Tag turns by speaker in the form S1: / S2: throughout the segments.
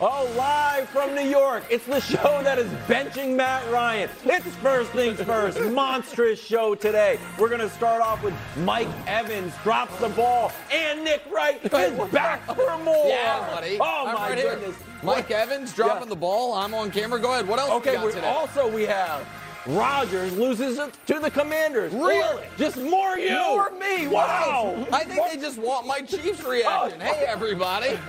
S1: Oh, live from New York, it's the show that is benching Matt Ryan. It's first things first, monstrous show today. We're going to start off with Mike Evans drops the ball, and Nick Wright is back for more.
S2: Yeah, buddy.
S1: Oh
S2: I'm
S1: my
S2: right here.
S1: goodness.
S2: Mike Evans dropping
S1: Yeah.
S2: the ball. I'm on camera. Go ahead. What else
S1: Okay,
S2: we
S1: also we have Rodgers loses it to the Commanders.
S2: Really?
S1: Just more you.
S2: More me.
S1: Wow.
S2: I think they just want my Chiefs reaction. Hey, everybody.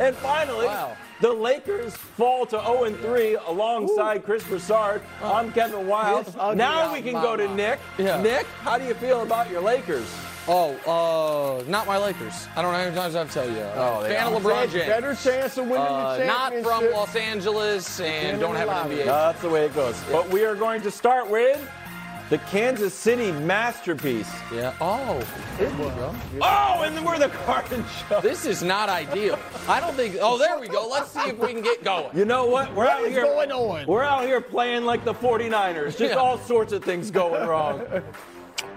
S1: And finally,
S2: Wow.
S1: the Lakers fall to 0 3 alongside Chris Broussard. I'm Kevin
S2: Wildes.
S1: Now we can go to. Nick.
S2: Yeah.
S1: Nick, how do you feel about your Lakers?
S2: Oh, uh, not my Lakers. I don't know how many times I have to tell you.
S1: Oh, they
S2: Fan of
S1: are.
S2: LeBron James.
S3: Better chance of winning
S2: Uh,
S3: the championship.
S2: not from Los Angeles and don't have an NBA.
S1: That's the way it goes. But we are going to start with the Kansas City masterpiece.
S2: yeah. Oh, here we go.
S1: Oh, and then we're the Carton Show.
S2: This is not ideal. I don't think. Oh, there we go. Let's see if we can get going.
S1: You know what? We're out
S3: is
S1: here.
S3: going on?
S1: We're out here playing like the 49ers. Just
S2: Yeah.
S1: all sorts of things going wrong.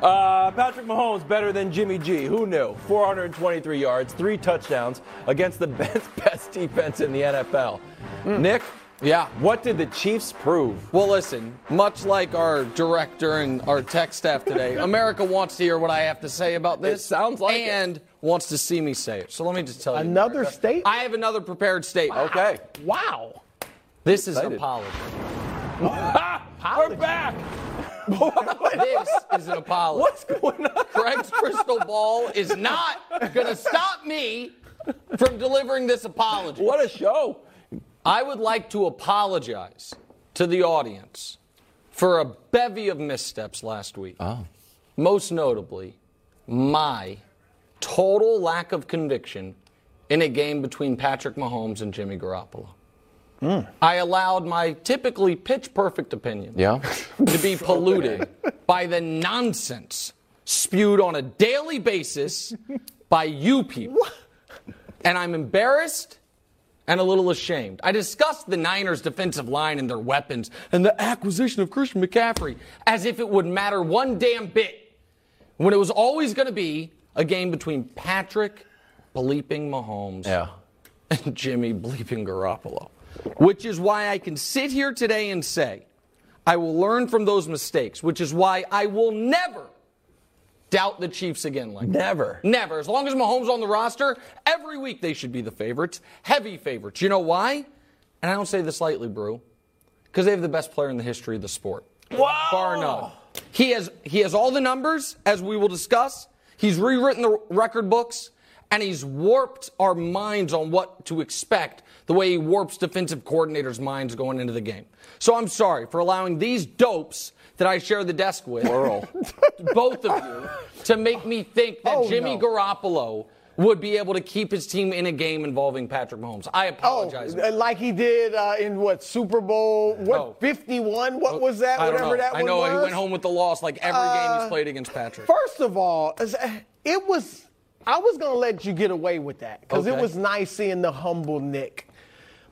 S1: Uh, Patrick Mahomes better than Jimmy G. Who knew? 423 yards, three touchdowns against the best, best defense in the NFL. Nick,
S2: Yeah.
S1: what did the Chiefs prove?
S2: Well, listen, much like our director and our tech staff today, America wants to hear what I have to say about this.
S1: It sounds like it.
S2: And wants to see me say it. So let me just tell you.
S3: Another
S2: America,
S3: statement?
S2: I have another prepared statement.
S1: Okay.
S3: Wow.
S2: This is an apology.
S1: We're back.
S2: This is an apology.
S1: What's going on?
S2: Craig's crystal ball is not going to stop me from delivering this apology.
S1: What a show.
S2: I would like to apologize to the audience for a bevy of missteps last week. Oh. Most notably, my total lack of conviction in a game between Patrick Mahomes and Jimmy Garoppolo. I allowed my typically pitch perfect opinion
S1: Yeah.
S2: to be polluted by the nonsense spewed on a daily basis by you people. And I'm embarrassed and a little ashamed. I discussed the Niners' defensive line and their weapons and the acquisition of Christian McCaffrey as if it would matter one damn bit when it was always going to be a game between Patrick bleeping Mahomes
S1: Yeah.
S2: and Jimmy bleeping Garoppolo. Which is why I can sit here today and say, I will learn from those mistakes, which is why I will never doubt the Chiefs again like that.
S1: Never.
S2: Never. As long as Mahomes on the roster, every week they should be the favorites, heavy favorites. You know why? And I don't say this lightly, Brew, because they have the best player in the history of the sport.
S1: Wow.
S2: Bar none. He has he has all the numbers, as we will discuss. He's rewritten the record books, and he's warped our minds on what to expect. The way he warps defensive coordinators' minds going into the game. So I'm sorry for allowing these dopes that I share the desk with, both of you, to make me think that
S3: Oh,
S2: Jimmy
S3: no.
S2: Garoppolo would be able to keep his team in a game involving Patrick Mahomes. I
S3: Oh,
S2: apologize.
S3: like he did uh, in what Super Bowl? What
S2: Oh.
S3: 51? What was that?
S2: I don't
S3: Whatever
S2: know.
S3: that
S2: I know
S3: was.
S2: he went home with the loss like every game
S3: Uh,
S2: he's played against Patrick.
S3: First of all, it was. I was gonna let you get away with that because
S2: Okay.
S3: it was nice seeing the humble Nick.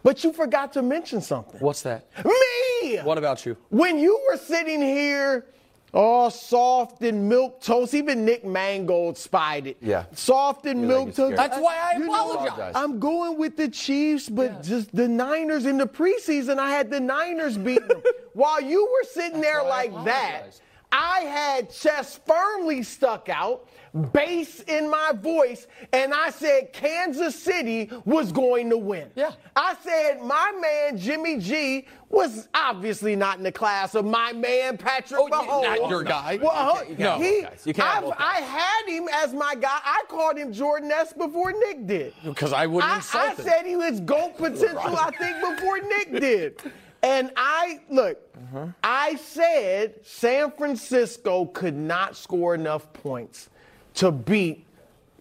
S3: But you forgot to mention something.
S2: What's that?
S3: Me.
S2: What about you?
S3: When you were sitting here, all soft and milk toast, even Nick Mangold spied it.
S1: Yeah.
S3: Soft and
S1: You're
S3: milk
S1: like,
S3: toast.
S2: That's why I
S3: You know,
S2: apologize.
S3: I'm going with the Chiefs, but just the Niners in the preseason, I had the Niners beating them. While you were sitting there like that,
S2: apologize.
S3: I had chest firmly stuck out, bass in my voice, and I said Kansas City was going to win.
S2: Yeah.
S3: I said my man Jimmy G was obviously not in the class of my man Patrick
S2: Oh,
S3: Mahomes.
S2: not your guy.
S3: Well,
S1: You
S2: No.
S3: he.
S1: You can't
S3: I've-
S1: both guys.
S3: I had him as my guy. I called him Jordan S before Nick did.
S2: Because I wouldn't
S3: I,
S2: insult
S3: I
S2: him.
S3: said he was GOAT potential, I think, before Nick did. And I, look,
S2: Uh-huh.
S3: I said San Francisco could not score enough points to beat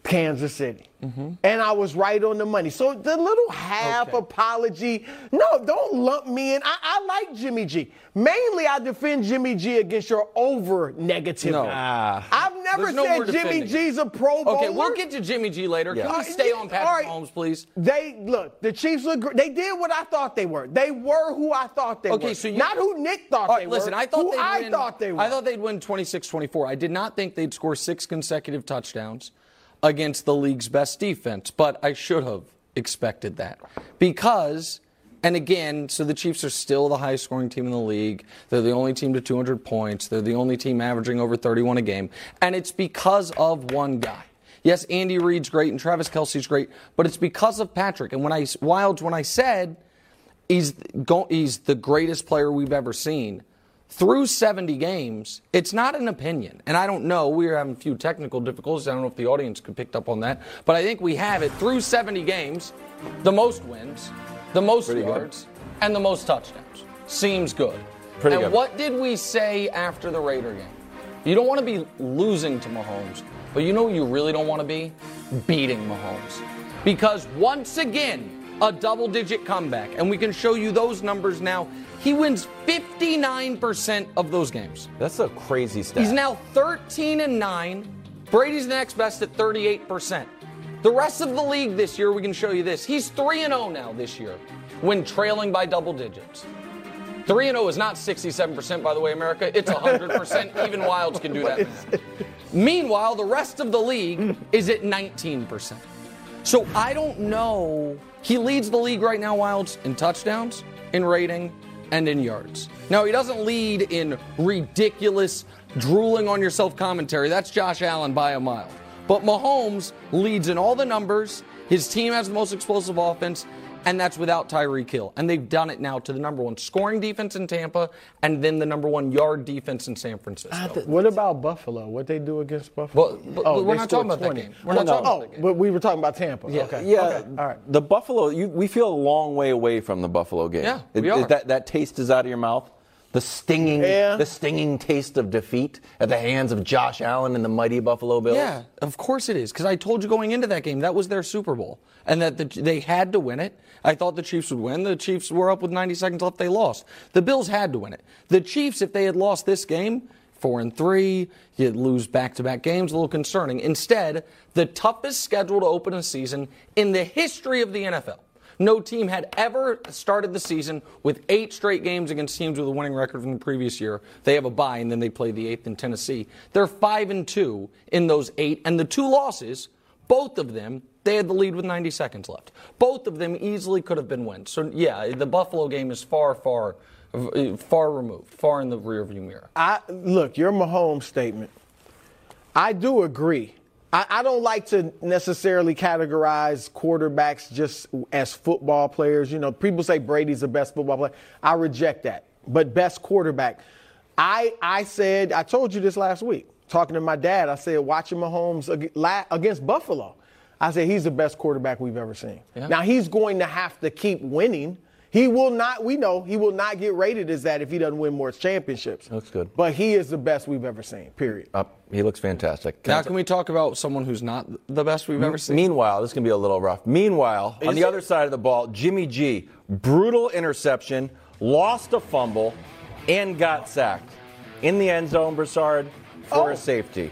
S3: Kansas City. Mm-hmm. And I was right on the money. So the little half
S2: Okay.
S3: apology, no, don't lump me in. I, I like Jimmy G. Mainly, I defend Jimmy G against your over negativity.
S2: No. Ah.
S3: I've never
S2: no
S3: said Jimmy
S2: defending.
S3: G's a Pro Bowler.
S2: Okay, we'll get to Jimmy G later.
S1: Yeah.
S2: Can we stay on Patrick
S3: all right.
S2: Mahomes, please?
S3: They look. The Chiefs look. They did what I thought they were. They were who I thought they were.
S2: Okay, so you
S3: not who Nick thought
S2: right,
S3: they
S2: listen,
S3: were.
S2: Listen, I thought
S3: who
S2: they'd
S3: I
S2: win,
S3: thought they were.
S2: I thought they'd win 26-24. I did not think they'd score six consecutive touchdowns against the league's best defense, but I should have expected that because. And again, so the Chiefs are still the highest scoring team in the league. They're the only team to 200 points. They're the only team averaging over 31 a game. And it's because of one guy. Yes, Andy Reid's great and Travis Kelce's great, but it's because of Patrick. And when I, Wildes, when I said he's, he's the greatest player we've ever seen, through 70 games, it's not an opinion. And I don't know, we are having a few technical difficulties. I don't know if the audience could picked up on that, but I think we have it through 70 games, the most wins, the most
S1: Pretty good.
S2: yards, and the most touchdowns. Seems good.
S1: Pretty
S2: and
S1: good.
S2: what did we say after the Raider game? You don't want to be losing to Mahomes, but you know what you really don't want to be? Beating Mahomes. Because once again, a double digit comeback, and we can show you those numbers now. He wins 59% of those games.
S1: That's a crazy stat.
S2: He's now 13 and 9. Brady's the next best at 38%. The rest of the league this year, we can show you this. He's 3 and 0 now this year when trailing by double digits. 3 and 0 is not 67%, by the way, America. It's 100%. Even Wildes can do that. Meanwhile, the rest of the league is at 19%. So I don't know. He leads the league right now, Wildes, in touchdowns, in rating, and in yards. Now, he doesn't lead in ridiculous, drooling on yourself commentary. That's Josh Allen by a mile. But Mahomes leads in all the numbers. His team has the most explosive offense, and that's without Tyreek Hill. And they've done it now to the number one scoring defense in Tampa, and then the number one yard defense in San Francisco.
S3: Ah, what about Buffalo? What they do against Buffalo?
S2: But- but
S3: oh,
S2: we're not talking about that game. We're not
S3: No,
S2: talking about
S3: oh,
S2: that game.
S3: but we were talking about Tampa.
S2: Yeah.
S3: Okay.
S1: Yeah,
S3: Okay. All right.
S1: the Buffalo. You, we feel a long way away from the Buffalo game.
S2: Yeah,
S1: It-
S2: we
S1: it-
S2: are.
S1: that that taste is out of your mouth. The stinging,
S3: Yeah.
S1: the stinging taste of defeat at the hands of Josh Allen and the mighty Buffalo Bills.
S2: Yeah, of course it is. Because I told you going into that game that was their Super Bowl, and that the, they had to win it. I thought the Chiefs would win. The Chiefs were up with 90 seconds left. They lost. The Bills had to win it. The Chiefs, if they had lost this game, four and three, you'd lose back-to-back games. A little concerning. Instead, the toughest schedule to open a season in the history of the NFL. No team had ever started the season with eight straight games against teams with a winning record from the previous year. They have a bye, and then they play the eighth in Tennessee. They're five and two in those eight, and the two losses, both of them, they had the lead with 90 seconds left. Both of them easily could have been wins. So yeah, the Buffalo game is far, far, far removed, far in the rearview mirror.
S3: I look your Mahomes statement. I do agree. I, I don't like to necessarily categorize quarterbacks just as football players. You know, people say Brady's the best football player. I reject that. But best quarterback. I I said I told you this last week. Talking to my dad, I said watching Mahomes ag- against Buffalo. I said he's the best quarterback we've ever seen.
S2: Yeah.
S3: Now he's going to have to keep winning. He will not. We know he will not get rated as that if he doesn't win more championships.
S1: Looks good.
S3: But he is the best we've ever seen. Period.
S1: Uh, he looks fantastic.
S2: Now, can we talk about someone who's not the best we've ever seen?
S1: Meanwhile, this can be a little rough. Meanwhile, on the
S3: it?
S1: other side of the ball, Jimmy G, brutal interception, lost a fumble, and got sacked. In the end zone, Broussard, for
S3: Oh.
S1: a safety.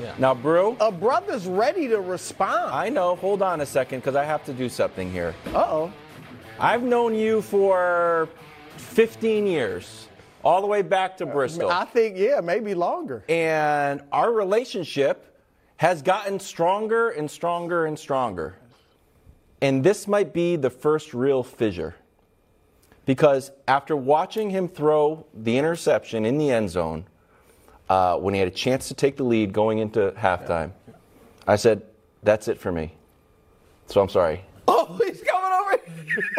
S2: Yeah.
S1: Now, Brew,
S3: A brother's ready to respond.
S1: I know, hold on a second, because I have to do something here.
S3: Uh oh.
S1: I've known you for 15 years, all the way back to Bristol.
S3: I think yeah, maybe longer.
S1: and our relationship has gotten stronger and stronger and stronger. And this might be the first real fissure. Because after watching him throw the interception in the end zone, uh, when he had a chance to take the lead going into halftime, I said, That's it for me. So I'm sorry.
S2: Oh, he's coming over here.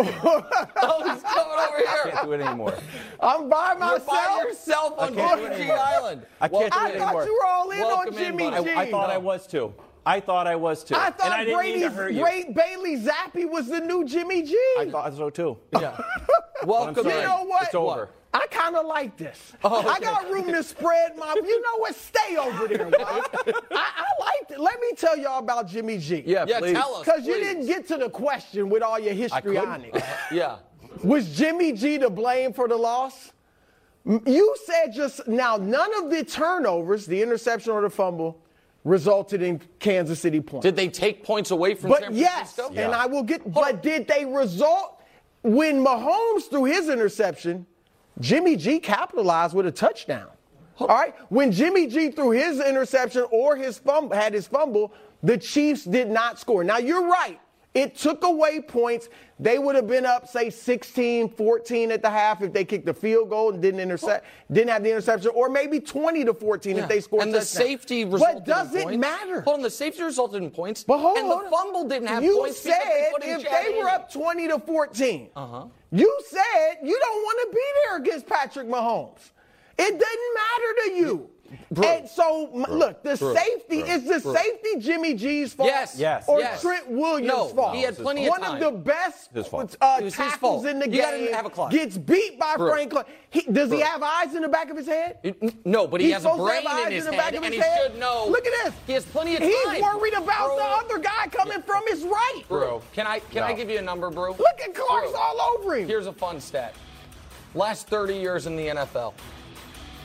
S2: oh, he's coming over here.
S1: I can't do it anymore.
S3: I'm by
S2: You're
S3: myself.
S2: by yourself on
S1: can't do it
S2: Jimmy G. Island.
S1: I can't do
S3: I
S1: it
S3: thought
S1: anymore.
S3: you were all in
S2: Welcome
S3: on Jimmy
S2: buddy.
S3: G.
S1: I, I thought I was too. I thought I was too.
S3: I
S1: and
S3: thought
S1: I didn't mean to
S3: Brady's great Bailey Zappe was the new Jimmy G.
S1: I thought so too.
S2: Yeah. Welcome in.
S3: You know what?
S1: It's over.
S3: I kind of like this.
S2: Oh,
S3: I got room to spread my. You know what? Stay over there. I, I like it. Let me tell y'all about Jimmy G.
S1: Yeah,
S2: Yeah,
S1: please.
S2: tell us.
S3: Because you didn't get to the question with all your histrionics.
S2: Yeah.
S3: Was Jimmy G to blame for the loss? You said just now none of the turnovers, the interception or the fumble, resulted in Kansas City points.
S2: Did they take points away from
S3: but
S2: San
S3: yes,
S2: Francisco?
S3: and I will get. But did they result when Mahomes threw his interception? Jimmy G capitalized with a touchdown. All right, when Jimmy G threw his interception or his fumble had his fumble, the Chiefs did not score. Now you're right. It took away points. They would have been up, say, 16, 14 at the half if they kicked the field goal and didn't intercept, didn't have the interception, or maybe 20 to 14
S2: Yeah.
S3: if they scored.
S2: and the
S3: touchdown.
S2: safety resulted
S3: But does
S2: in
S3: it
S2: points.
S3: matter?
S2: Hold on, the safety resulted in points.
S3: But hold
S2: and
S3: on.
S2: the fumble didn't have
S3: you
S2: points they
S3: said
S2: in
S3: if they were up 20 to 14,
S2: Uh-huh.
S3: you said you don't want to be there against Patrick Mahomes. It doesn't matter to you. And so, m look, the safety is the safety Jimmy G's fault
S2: Yes,
S1: Yes,
S3: or
S2: yes.
S3: Trent Williams'
S2: No,
S3: fault.
S2: he had plenty of time.
S3: One
S2: time.
S3: of the best uh,
S2: It was his
S3: tackles in the
S2: You gotta
S3: game.
S2: have a.
S3: Gets beat by
S2: Bro.
S3: Franklin. He, does he have eyes in the back of his head?
S2: It- No, but he
S3: He's
S2: has a
S3: supposed
S2: brain
S3: have eyes
S2: in his
S3: the back
S2: head,
S3: of
S2: and
S3: his
S2: he
S3: head.
S2: should know.
S3: Look at this.
S2: He has plenty of time.
S3: He's worried about
S2: Bro.
S3: the other guy coming from his right.
S2: Bro, can I can I give you a number, bro?
S3: Look at Clark's all over him.
S2: Here's a fun stat. Last 30 years in the NFL,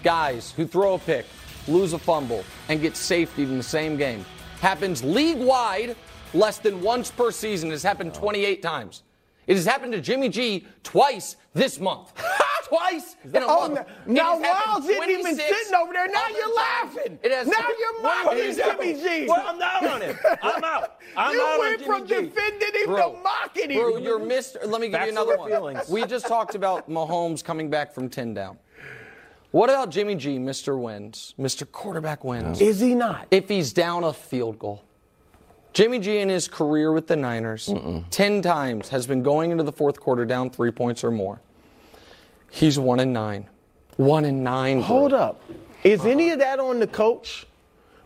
S2: guys who throw a pick, lose a fumble, and get safety in the same game happens league wide less than once per season. It's happened 28 times. It has happened to Jimmy G twice this month. twice in a
S3: Oh,
S2: month.
S3: now, now Wildes isn't even
S2: 26
S3: sitting over there. Now you're
S2: times.
S3: laughing.
S2: It has
S3: now
S2: happened-
S3: you're mocking Jimmy? G.
S1: Well, I'm down on him. I'm out. I'm
S3: you
S1: out
S3: went
S1: on
S3: from
S1: G.
S3: defending him
S2: Bro.
S3: to mocking him.
S2: Bro, you're Mr. Let me give
S1: Facts
S2: you another one.
S1: feelings.
S2: We just talked about Mahomes coming back from 10 down. What about Jimmy G, Mr. Wins, Mr. Quarterback Wins?
S3: Is he not?
S2: If he's down a field goal. Jimmy G in his career with the Niners, 10 times has been going into the fourth quarter down three points or more. He's one and nine. One and nine. bro.
S3: Hold up. Is any of that on the coach?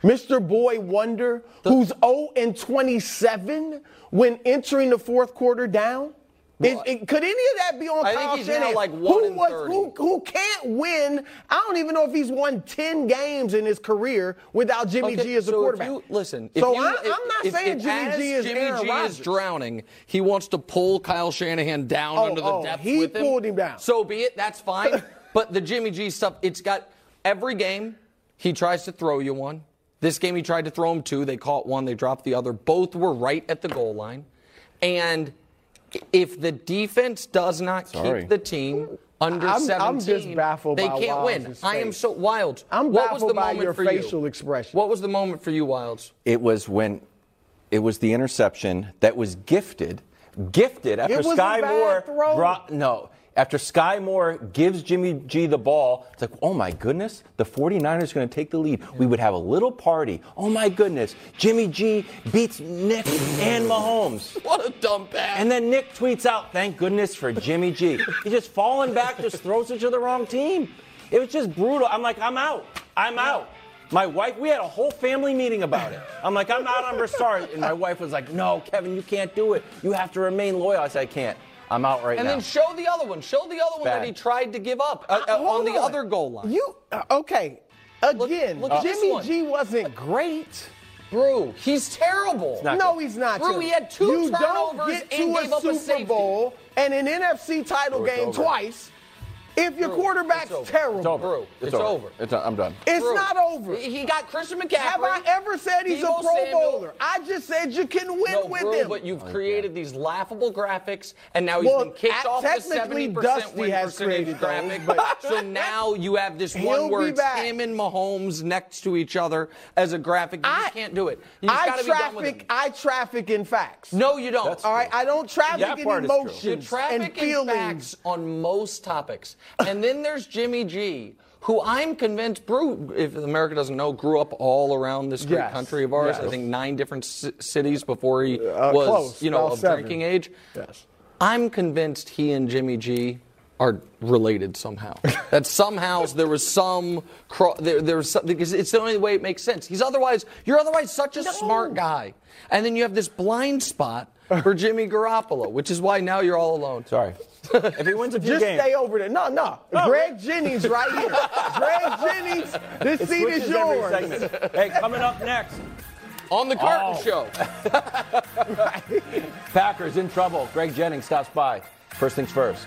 S3: Mr. Boy Wonder, who's 0 and 27 when entering the fourth quarter down? Is, it- could any of that be on
S2: I
S3: Kyle Shanahan,
S2: like
S3: who, was,
S2: 30.
S3: who, who can't win? I don't even know if he's won 10 games in his career without Jimmy
S2: Okay,
S3: G as a
S2: so if
S3: quarterback.
S2: you- listen, if
S3: so
S2: you-
S3: I, I'm not
S2: if-
S3: saying
S2: if
S3: Jimmy G is
S2: Jimmy
S3: Aaron
S2: G
S3: Rodgers.
S2: is drowning. He wants to pull Kyle Shanahan down
S3: Oh,
S2: under the
S3: oh,
S2: depths
S3: he
S2: with him.
S3: pulled him down.
S2: So be it. That's fine. but the Jimmy G stuff, it's got every game. He tries to throw you one. This game he tried to throw him two. They caught one. They dropped the other. Both were right at the goal line. And if the defense does not
S1: Sorry.
S2: keep the team under
S3: I'm-
S2: 17,
S3: I'm just baffled
S2: they
S3: by
S2: can't win. I am so wild.
S3: I'm
S2: what was
S3: baffled
S2: the
S3: by
S2: moment
S3: your
S2: for
S3: facial
S2: you?
S3: expression.
S2: What was the moment for you, Wildes?
S1: It was when it was the interception that was gifted, gifted after
S3: was a
S1: Skyy
S3: bad
S1: Moore
S3: throw.
S1: brought no. After Skyy Moore gives Jimmy G the ball, it's like, oh my goodness, the 49ers are going to take the lead. We would have a little party. Oh my goodness, Jimmy G beats Nick and Mahomes.
S2: What a dumb pass.
S1: And then Nick tweets out, thank goodness for Jimmy G. He's just falling back, just throws it to the wrong team. It was just brutal. I'm like, I'm out. I'm out. My wife, we had a whole family meeting about it. I'm like, I'm out on Broussard. And my wife was like, no, Kevin, you can't do it. You have to remain loyal. I said, I can't. I'm out right
S2: and
S1: now.
S2: And then show the other one. Show the other one that he tried to give up uh, uh, on
S3: Hold
S2: the other goal line.
S3: You uh, okay? Again,
S2: look at this
S3: Jimmy. G wasn't great.
S2: Bro, he's terrible.
S1: not
S3: No, he's not.
S2: Bro,
S3: Tim.
S2: he had two
S3: you
S2: turnovers
S3: don't get
S2: and gave
S3: a
S2: up a
S3: Super
S2: safety.
S3: Bowl and an NFC title
S1: it's
S3: game
S1: over.
S3: twice if your quarterback's
S2: it's
S3: terrible.
S2: It's over. Bro, it's over.
S1: It's, I'm done.
S3: It's
S2: Bro,
S3: not over.
S2: He got Christian McCaffrey.
S3: Have I ever said he's
S2: Deebo
S3: a Pro
S2: Samuel.
S3: Bowler? I just said you can win
S2: No,
S3: with
S2: bro,
S3: him.
S2: but you've oh, created these laughable graphics, and now he's
S3: Well,
S2: been kicked
S3: at-
S2: off the
S3: technically,
S2: 70%
S3: Dusty
S2: win
S3: has
S2: percentage
S3: created those,
S2: graphic.
S3: but-
S2: so now you have this one where it's
S3: back.
S2: him and Mahomes next to each other as a graphic. You just can't do it. You just
S3: I
S2: gotta be done with
S3: traffic. I traffic in facts.
S2: No, you don't.
S1: That's
S3: All right, I don't traffic
S1: That
S3: in
S1: part.
S2: You
S3: emotions and
S2: traffic in
S3: feelings.
S2: facts on most topics. And then there's Jimmy G, who I'm convinced, if America doesn't know, grew up all around this great
S3: Yes,
S2: country of ours.
S3: yes.
S2: I think nine different c- cities before he
S3: Uh,
S2: was,
S3: close,
S2: you know, of
S3: seven.
S2: drinking age.
S3: Yes.
S2: I'm convinced he and Jimmy G are related somehow. that somehow there was some cro- there, there was some, because it's the only way it makes sense. He's otherwise you're otherwise such a smart guy, and then you have this blind spot for Jimmy Garoppolo, which is why now you're all alone.
S1: Sorry. If he wins a few
S3: Just
S1: games,
S3: stay over there. No, no. Greg Jennings right here. Greg Jennings, this
S1: it
S3: seat is yours.
S1: Hey, coming up next,
S2: On the Carton
S1: Oh.
S2: Show.
S1: Packers in trouble. Greg Jennings stops by. First things first.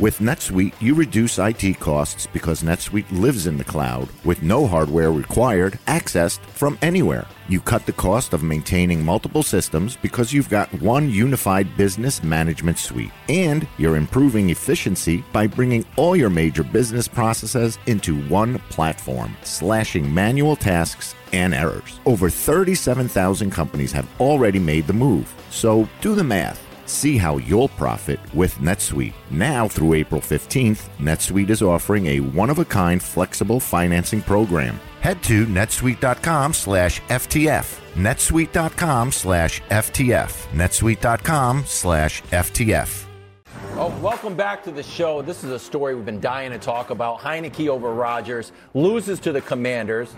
S4: With NetSuite, you reduce IT costs because NetSuite lives in the cloud with no hardware required, accessed from anywhere. You cut the cost of maintaining multiple systems because you've got one unified business management suite. And you're improving efficiency by bringing all your major business processes into one platform, slashing manual tasks and errors. Over 37,000 companies have already made the move. So do the math. See how you'll profit with NetSuite. Now through April 15th, NetSuite is offering a one-of-a-kind flexible financing program. Head to netsuite.com slash FTF. netsuite.com slash FTF. netsuite.com slash FTF.
S1: Oh, welcome back to the show. This is a story we've been dying to talk about. Heinicke over Rodgers loses to the Commanders,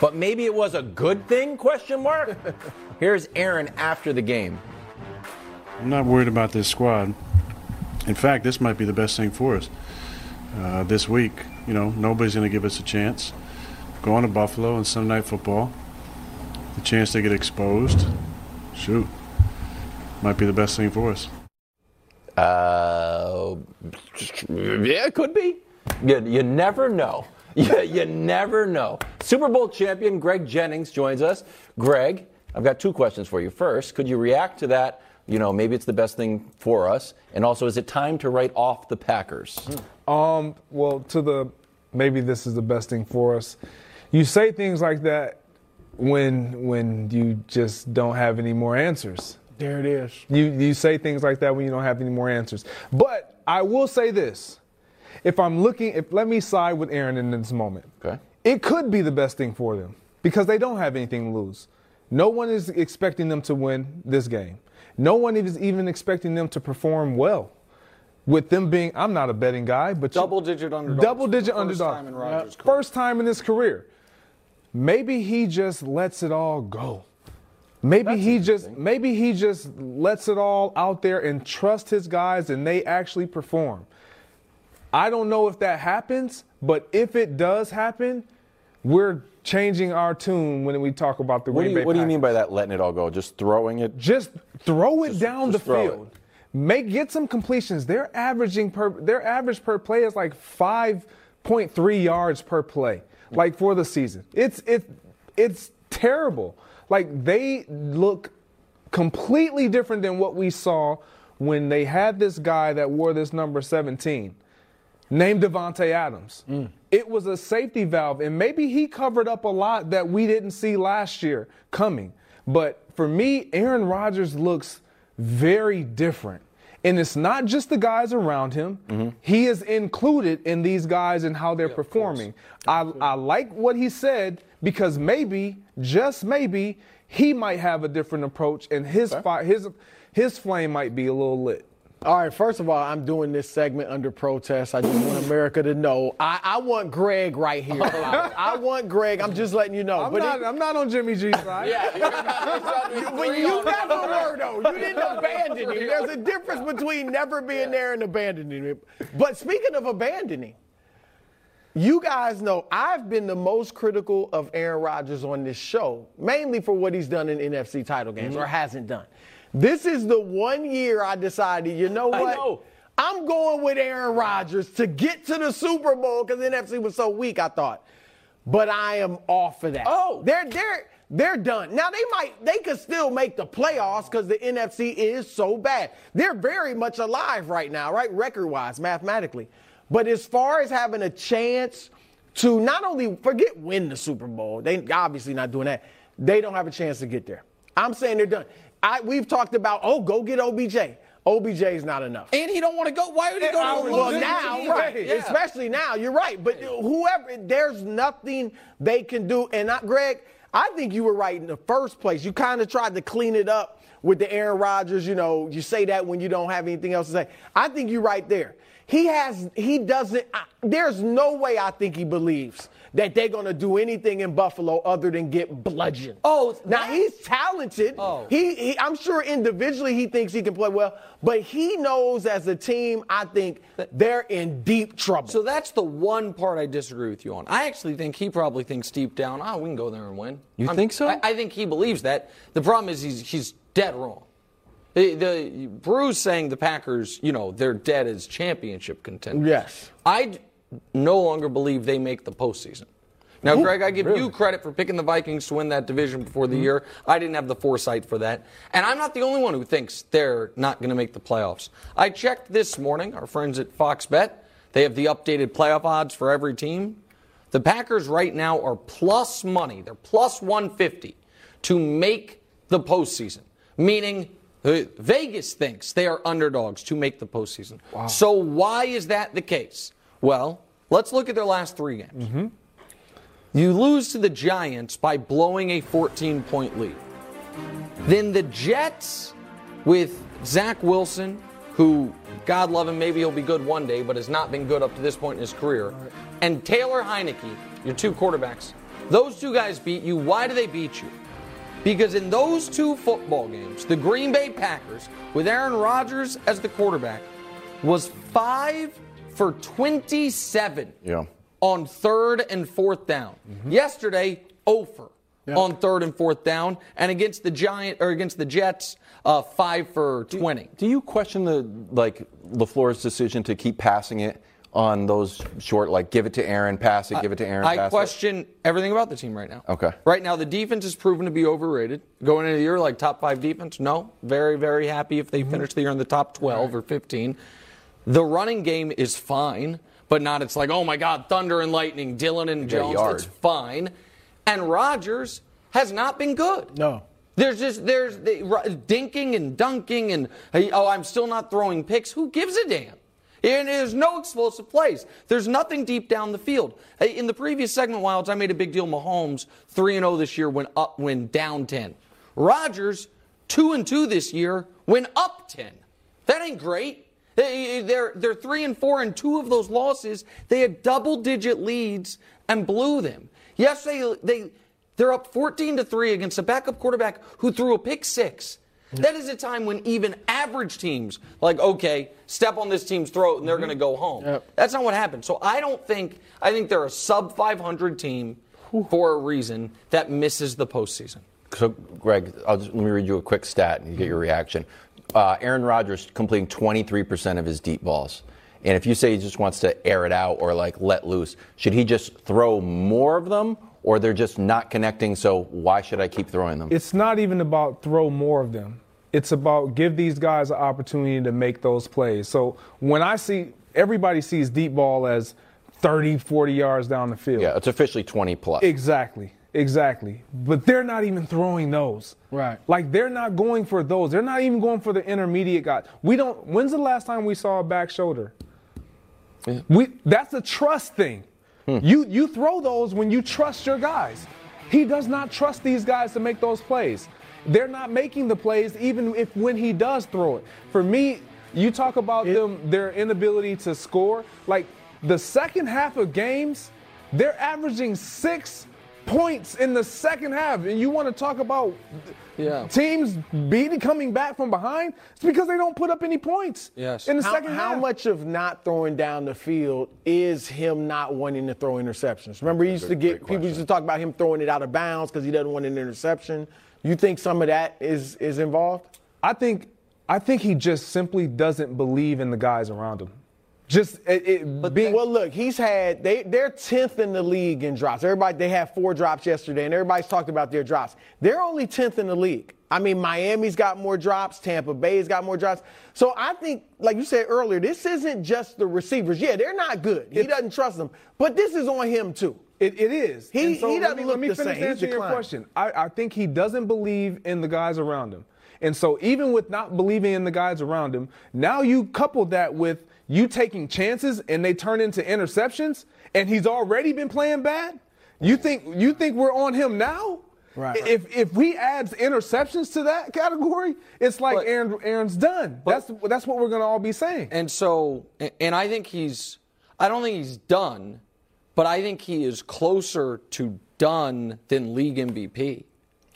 S1: but maybe it was a good thing? Question mark. Here's Aaron after the game.
S5: I'm not worried about this squad. In fact, this might be the best thing for us uh, this week. You know, nobody's going to give us a chance. Going to Buffalo and Sunday Night Football, the chance to get exposed. Shoot, might be the best thing for us.
S1: Uh, yeah, it could be. You, you never know. You, you never know. Super Bowl champion Greg Jennings joins us. Greg, I've got two questions for you. First, could you react to that? You know, maybe it's the best thing for us. And also, is it time to write off the Packers?
S6: Um, well, to the maybe this is the best thing for us. You say things like that when when you just don't have any more answers.
S3: There it is.
S6: You you say things like that when you don't have any more answers. But I will say this. If I'm looking if let me side with Aaron in this moment.
S1: Okay.
S6: It could be the best thing for them because they don't have anything to lose. No one is expecting them to win this game. No one is even expecting them to perform well. With them being, I'm not a betting guy, but you-
S2: Double digit underdog.
S6: Double digit
S2: First
S6: underdog.
S2: time in Rodgers' career.
S6: First time in his career. Maybe he just lets it all go. Maybe he just maybe he just lets it all out there and trust his guys and they actually perform. I don't know if that happens, but if it does happen, we're changing our tune when we talk about the
S1: What do
S6: Green
S1: you,
S6: Bay
S1: what do you mean by that? Letting it all go, just throwing it.
S6: Just throw it down
S1: just
S6: the field. Make get some completions. They're averaging per their average per play is like 5.3 yards per play. Like for the season. It's it it's terrible. Like they look completely different than what we saw when they had this guy that wore this number 17 named Davante Adams. It was a safety valve, and maybe he covered up a lot that we didn't see last year coming. But for me, Aaron Rodgers looks very different. And it's not just the guys around him. He is included in these guys and how they're performing. I, I like what he said because maybe, just maybe, he might have a different approach and his fi- his his flame might be a little lit.
S3: All right, first of all, I'm doing this segment under protest. I just want America to know. I, I want Greg right here. Oh, I want Greg. I'm just letting you know.
S6: I'm
S3: but
S6: not,
S3: it-
S6: I'm not on Jimmy G's side. Yeah.
S3: when you never were though, you didn't abandon him. There's a difference between never being there and abandoning him. But speaking of abandoning, you guys know I've been the most critical of Aaron Rodgers on this show, mainly for what he's done in NFC title games mm-hmm. or hasn't done. This is the one year I decided, you know
S1: I
S3: what?
S1: know.
S3: I'm going with Aaron Rodgers to get to the Super Bowl because NFC was so weak, I thought. But I am off of that.
S1: Oh.
S3: They're they're they're done. Now they might they could still make the playoffs because the NFC is so bad. They're very much alive right now, right? Record wise, mathematically. But as far as having a chance to not only forget win the Super Bowl, they obviously not doing that. They don't have a chance to get there. I'm saying they're done. I, we've talked about, oh, go get OBJ. OBJ is not enough.
S2: And he don't want to go. Why would he go to a
S3: Well,
S2: losing
S3: now, right.
S2: Yeah.
S3: Especially now, you're right. But whoever, there's nothing they can do. And not, Greg, I think you were right in the first place. You kind of tried to clean it up with the Aaron Rodgers. You know, you say that when you don't have anything else to say. I think you're right there. He has, he doesn't, I, there's no way I think he believes that they're going to do anything in Buffalo other than get bludgeoned.
S2: Oh,
S3: now
S2: that-
S3: he's talented.
S2: Oh.
S3: He, he, I'm sure individually he thinks he can play well, but he knows as a team, I think they're in deep trouble.
S2: So that's the one part I disagree with you on. I actually think he probably thinks deep down, oh, we can go there and win.
S1: You think so?
S2: I, I think he believes that. The problem is he's, he's dead wrong. The, the Bruce saying the Packers, you know, they're dead as championship contenders.
S3: Yes.
S2: I d- no longer believe they make the postseason. Now, Greg, I give you credit for picking the Vikings to win that division before the year. I didn't have the foresight for that. And I'm not the only one who thinks they're not going to make the playoffs. I checked this morning, our friends at Fox Bet, they have the updated playoff odds for every team. The Packers right now are plus money. They're plus 150 to make the postseason, meaning uh, Vegas thinks they are underdogs to make the postseason. So why is that the case? Well, let's look at their last three games. Mm-hmm. You lose to the Giants by blowing a 14 point lead. Then the Jets with Zach Wilson, who, God love him, maybe he'll be good one day, but has not been good up to this point in his career, and Taylor Heinicke, your two quarterbacks. Those two guys beat you. Why do they beat you? Because in those two football games, the Green Bay Packers, with Aaron Rodgers as the quarterback, was five for 27
S1: Yeah.
S2: on third and fourth down. Yesterday, Ofer on third and fourth down, and against the Giant or against the Jets, uh, five for 20.
S1: Do you question the like LaFleur's decision to keep passing it on those short, like give it to Aaron, pass it, give it to Aaron,
S2: I question everything about the team right now.
S1: Okay.
S2: Right now, the defense is proven to be overrated. Going into the year, like top five defense? No. Very, very happy if they
S1: Mm-hmm.
S2: finish the year in the top 12 or 15. The running game is fine, but not it's like, oh my God, thunder and lightning, Dillon and
S1: get
S2: Jones.
S1: yard.
S2: It's fine. And Rodgers has not been good.
S3: No.
S2: There's just there's the, dinking and dunking and oh I'm still not throwing picks. Who gives a damn? And there's no explosive plays. There's nothing deep down the field. In the previous segment, Wildes, I made a big deal. Mahomes three and zero this year when up when down ten. Rodgers two and two this year when up ten. That ain't great. They, they're they're three and four and two of those losses. They had double digit leads and blew them. Yes, they they they're up 14 to 3 against a backup quarterback who threw a pick six. That is a time when even average teams, like, okay, step on this team's throat and they're mm-hmm. going to go home.
S3: Yep.
S2: That's not what happened. So I don't think, I think they're a sub 500 team for a reason that misses the postseason.
S1: So, Greg, I'll just, let me read you a quick stat and you get your reaction. Uh, Aaron Rodgers completing 23% of his deep balls. And if you say he just wants to air it out or like let loose, should he just throw more of them or they're just not connecting? So why should I keep throwing them?
S6: It's not even about throw more of them. It's about give these guys an opportunity to make those plays. So when I see everybody sees deep ball as 30, 40 yards down the field.
S1: yeah, it's officially 20 plus.
S6: Exactly. Exactly. But they're not even throwing those.
S3: Right.
S6: Like they're not going for those. They're not even going for the intermediate guys. We don't when's the last time we saw a back shoulder? We that's a trust thing. Hmm. You you throw those when you trust your guys. He does not trust these guys to make those plays. They're not making the plays even if when he does throw it. For me, you talk about them their inability to score. Like the second half of games, they're averaging six points in the second half. And you want to talk about
S2: Yeah.
S6: teams beating coming back from behind? It's because they don't put up any points.
S2: Yes.
S6: In the
S3: How,
S6: second
S3: how
S6: half.
S3: much of not throwing down the field is him not wanting to throw interceptions? Remember, he used to get people used to talk about him throwing it out of bounds because he doesn't want an interception. You think some of that is is involved?
S6: I think I think he just simply doesn't believe in the guys around him. Just it, it being
S3: well, look, he's had they they're tenth in the league in drops. Everybody they had four drops yesterday, and everybody's talked about their drops. They're only tenth in the league. I mean, Miami's got more drops, Tampa Bay's got more drops. So I think, like you said earlier, this isn't just the receivers. Yeah, they're not good. He doesn't trust them, but this is on him too.
S6: It, it is.
S3: He-
S6: so
S3: he
S6: let
S3: doesn't
S6: me,
S3: look
S6: let me
S3: the
S6: finish
S3: same.
S6: Answering your question. I, I think he doesn't believe in the guys around him. And so even with not believing in the guys around him, now you couple that with you taking chances and they turn into interceptions and he's already been playing bad. You think you think we're on him now?
S3: Right.
S6: If if we adds interceptions to that category, it's like
S2: But-
S6: Aaron Aaron's done. That's that's what we're gonna all be saying.
S2: And so, and I think he's, I don't think he's done, but I think he is closer to done than league MVP.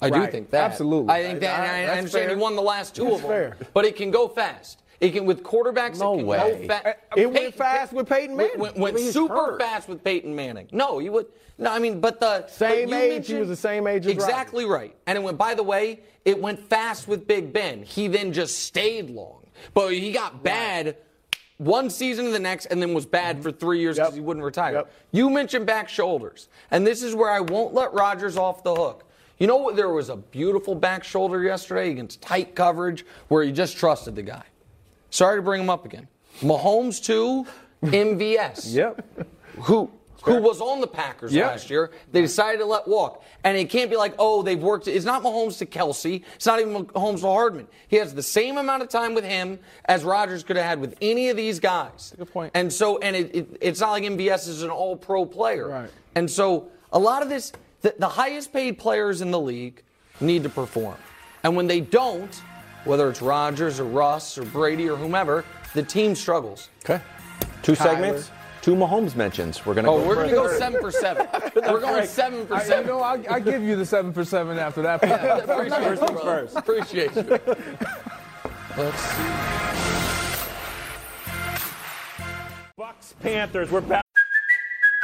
S2: I do think that.
S6: Absolutely.
S2: I think that, and I, I understand
S3: fair.
S2: he won the last two
S3: That's
S2: of them,
S3: fair.
S2: but it can go fast. It can with quarterbacks.
S1: No
S2: it can
S1: way.
S2: go fast.
S3: It went fast with Peyton Manning.
S2: Went, went
S3: He's
S2: super
S3: hurt.
S2: fast with Peyton Manning. No, you would. No, I mean, but the
S3: Same
S2: but
S3: age, he was the same age as
S2: Exactly right. And it went. By the way, it went fast with Big Ben. He then just stayed long, but he got bad. One season to the next, and then was bad mm-hmm. for three years because
S3: Yep.
S2: he wouldn't retire.
S3: Yep.
S2: You mentioned back shoulders, and this is where I won't let Rodgers off the hook. You know what? There was a beautiful back shoulder yesterday against tight coverage where he just trusted the guy. Sorry to bring him up again. Mahomes too, MVS.
S6: Yep.
S2: Who who was on the Packers
S6: Yep.
S2: last year? They decided to let walk, and it can't be like, oh, they've worked. It's not Mahomes to Kelce. It's not even Mahomes to Hardman. He has the same amount of time with him as Rodgers could have had with any of these guys.
S6: Good point.
S2: And so, and it, it, it's not like MVS is an All-Pro player.
S6: Right.
S2: And so, a lot of this, the, the highest paid players in the league need to perform, and when they don't, whether it's Rodgers or Russ or Brady or whomever, the team struggles.
S1: Okay. Two segments, two Mahomes mentions. We're gonna
S2: Oh,
S1: go
S2: we're going to go seven for seven. We're going seven for
S6: I, you
S2: seven.
S6: know, I, I give you the seven for seven after that.
S2: yeah, Appreciate you, brother. Appreciate you. Let's see.
S7: Bucks Panthers. We're back.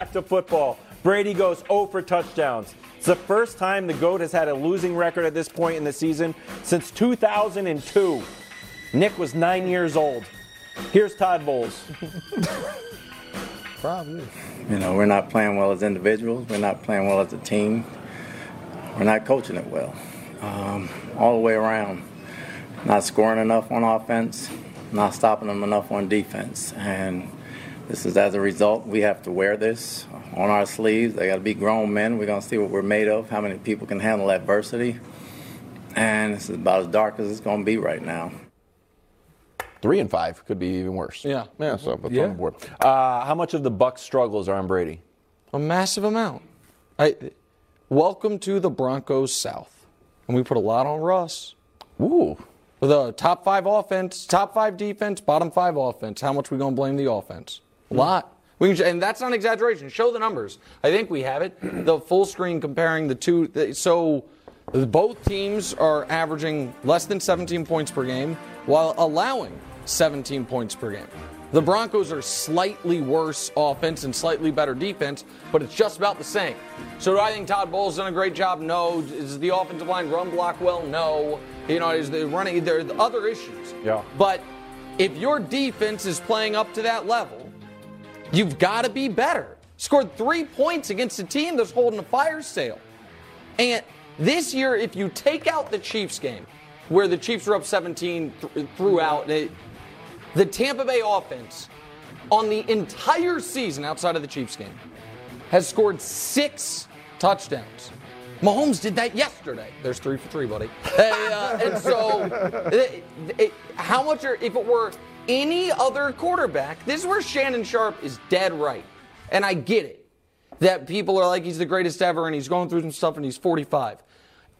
S7: Back to football. Brady goes 0 for touchdowns. It's the first time the GOAT has had a losing record at this point in the season since 2002. Nick was nine years old. Here's Todd Bowles.
S8: You know, we're not playing well as individuals. We're not playing well as a team. We're not coaching it well. Um, all the way around. Not scoring enough on offense, not stopping them enough on defense. And this is as a result, we have to wear this on our sleeves. They got to be grown men. We're going to see what we're made of, how many people can handle adversity. And this is about as dark as it's going to be right now.
S1: Three and five could be even worse.
S2: Yeah.
S1: Yeah. So that's
S6: Yeah.
S1: on board. Uh, how much of the Bucks struggles are on Brady?
S2: A massive amount. I, welcome to the Broncos South. And we put a lot on Russ.
S1: Ooh.
S2: The top five offense, top five defense, bottom five offense. How much we gonna blame the offense? A lot. We can, and that's not an exaggeration. Show the numbers. I think we have it. The full screen comparing the two. So both teams are averaging less than 17 points per game while allowing 17 points per game. The Broncos are slightly worse offense and slightly better defense, but it's just about the same. So do I think Todd Bowles done a great job? No. Is the offensive line run block well? No. You know, is the running there are other issues.
S1: Yeah.
S2: But if your defense is playing up to that level, you've got to be better. Scored three points against a team that's holding a fire sale. And this year, if you take out the Chiefs game, where the Chiefs were up 17 th- throughout, the Tampa Bay offense on the entire season outside of the Chiefs game has scored six touchdowns. Mahomes did that yesterday. There's three for three, buddy. Hey, uh, and so, it- it- how much are, if it were any other quarterback, this is where Shannon Sharpe is dead right. And I get it that people are like, he's the greatest ever and he's going through some stuff and he's 45.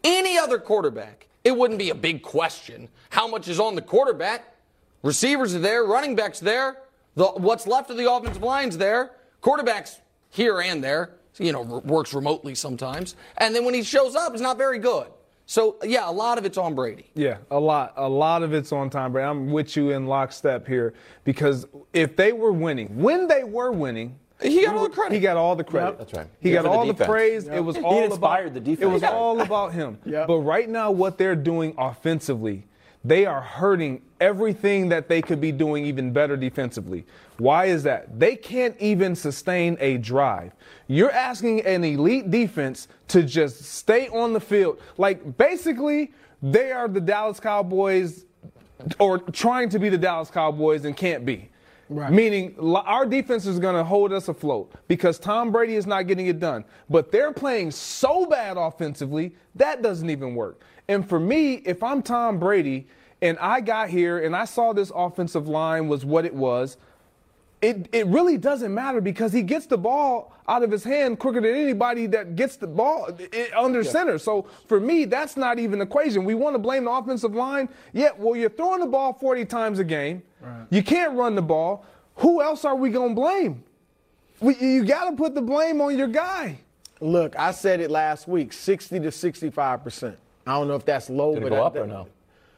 S2: Any other quarterback, it wouldn't be a big question. How much is on the quarterback? Receivers are there, running backs there. The, what's left of the offensive line's there. Quarterbacks here and there. You know, works remotely sometimes. And then when he shows up, it's not very good. So yeah, a lot of it's on Brady.
S6: Yeah, a lot. A lot of it's on Tom Brady. I'm with you in lockstep here because if they were winning, when they were winning,
S2: He got all the credit.
S6: He got all the credit.
S1: That's right.
S6: He
S1: Yeah,
S6: got
S1: for the
S6: all the,
S1: defense.
S6: praise. It was all
S1: He
S6: all
S1: inspired
S6: about
S1: the
S6: It was
S1: defense.
S6: all about him.
S3: Yep.
S6: But right now, what they're doing offensively, they are hurting everything that they could be doing even better defensively. Why is that? They can't even sustain a drive. You're asking an elite defense to just stay on the field. Like basically, they are the Dallas Cowboys or trying to be the Dallas Cowboys and can't be.
S3: Right.
S6: Meaning our defense is going to hold us afloat because Tom Brady is not getting it done. But they're playing so bad offensively, that doesn't even work. And for me, if I'm Tom Brady and I got here and I saw this offensive line was what it was, it, it really doesn't matter because he gets the ball out of his hand quicker than anybody that gets the ball under center. So for me, that's not even an equation. We want to blame the offensive line. Yeah, well, you're throwing the ball 40 times a game. You can't run the ball. Who else are we going to blame? We, you got to put the blame on your guy.
S3: Look, I said it last week 60 to 65%. I don't know if that's low,
S1: Did it
S3: but
S1: go
S3: I-
S1: up or no?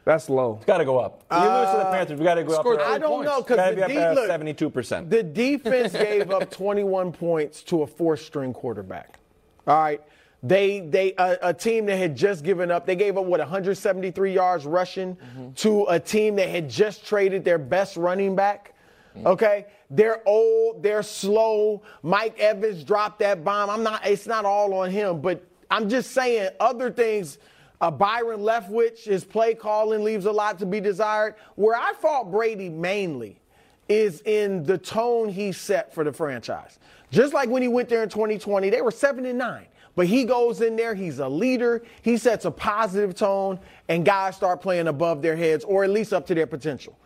S6: That's low.
S1: It's got to go up. you lose to the Panthers. We got to go up.
S2: scored
S1: to-
S2: three
S3: I don't know because the,
S1: up
S3: look,
S1: seventy-two percent.
S3: the defense gave up 21 points to a four-string quarterback. All right. They they a, a team that had just given up. They gave up what 173 yards rushing mm-hmm. to a team that had just traded their best running back. Mm-hmm. Okay, they're old, they're slow. Mike Evans dropped that bomb. I'm not. It's not all on him, but I'm just saying other things. Uh, Byron Leftwich, his play calling leaves a lot to be desired. Where I fought Brady mainly is in the tone he set for the franchise. Just like when he went there in 2020, they were seven and nine. But he goes in there, he's a leader, he sets a positive tone, and guys start playing above their heads or at least up to their potential.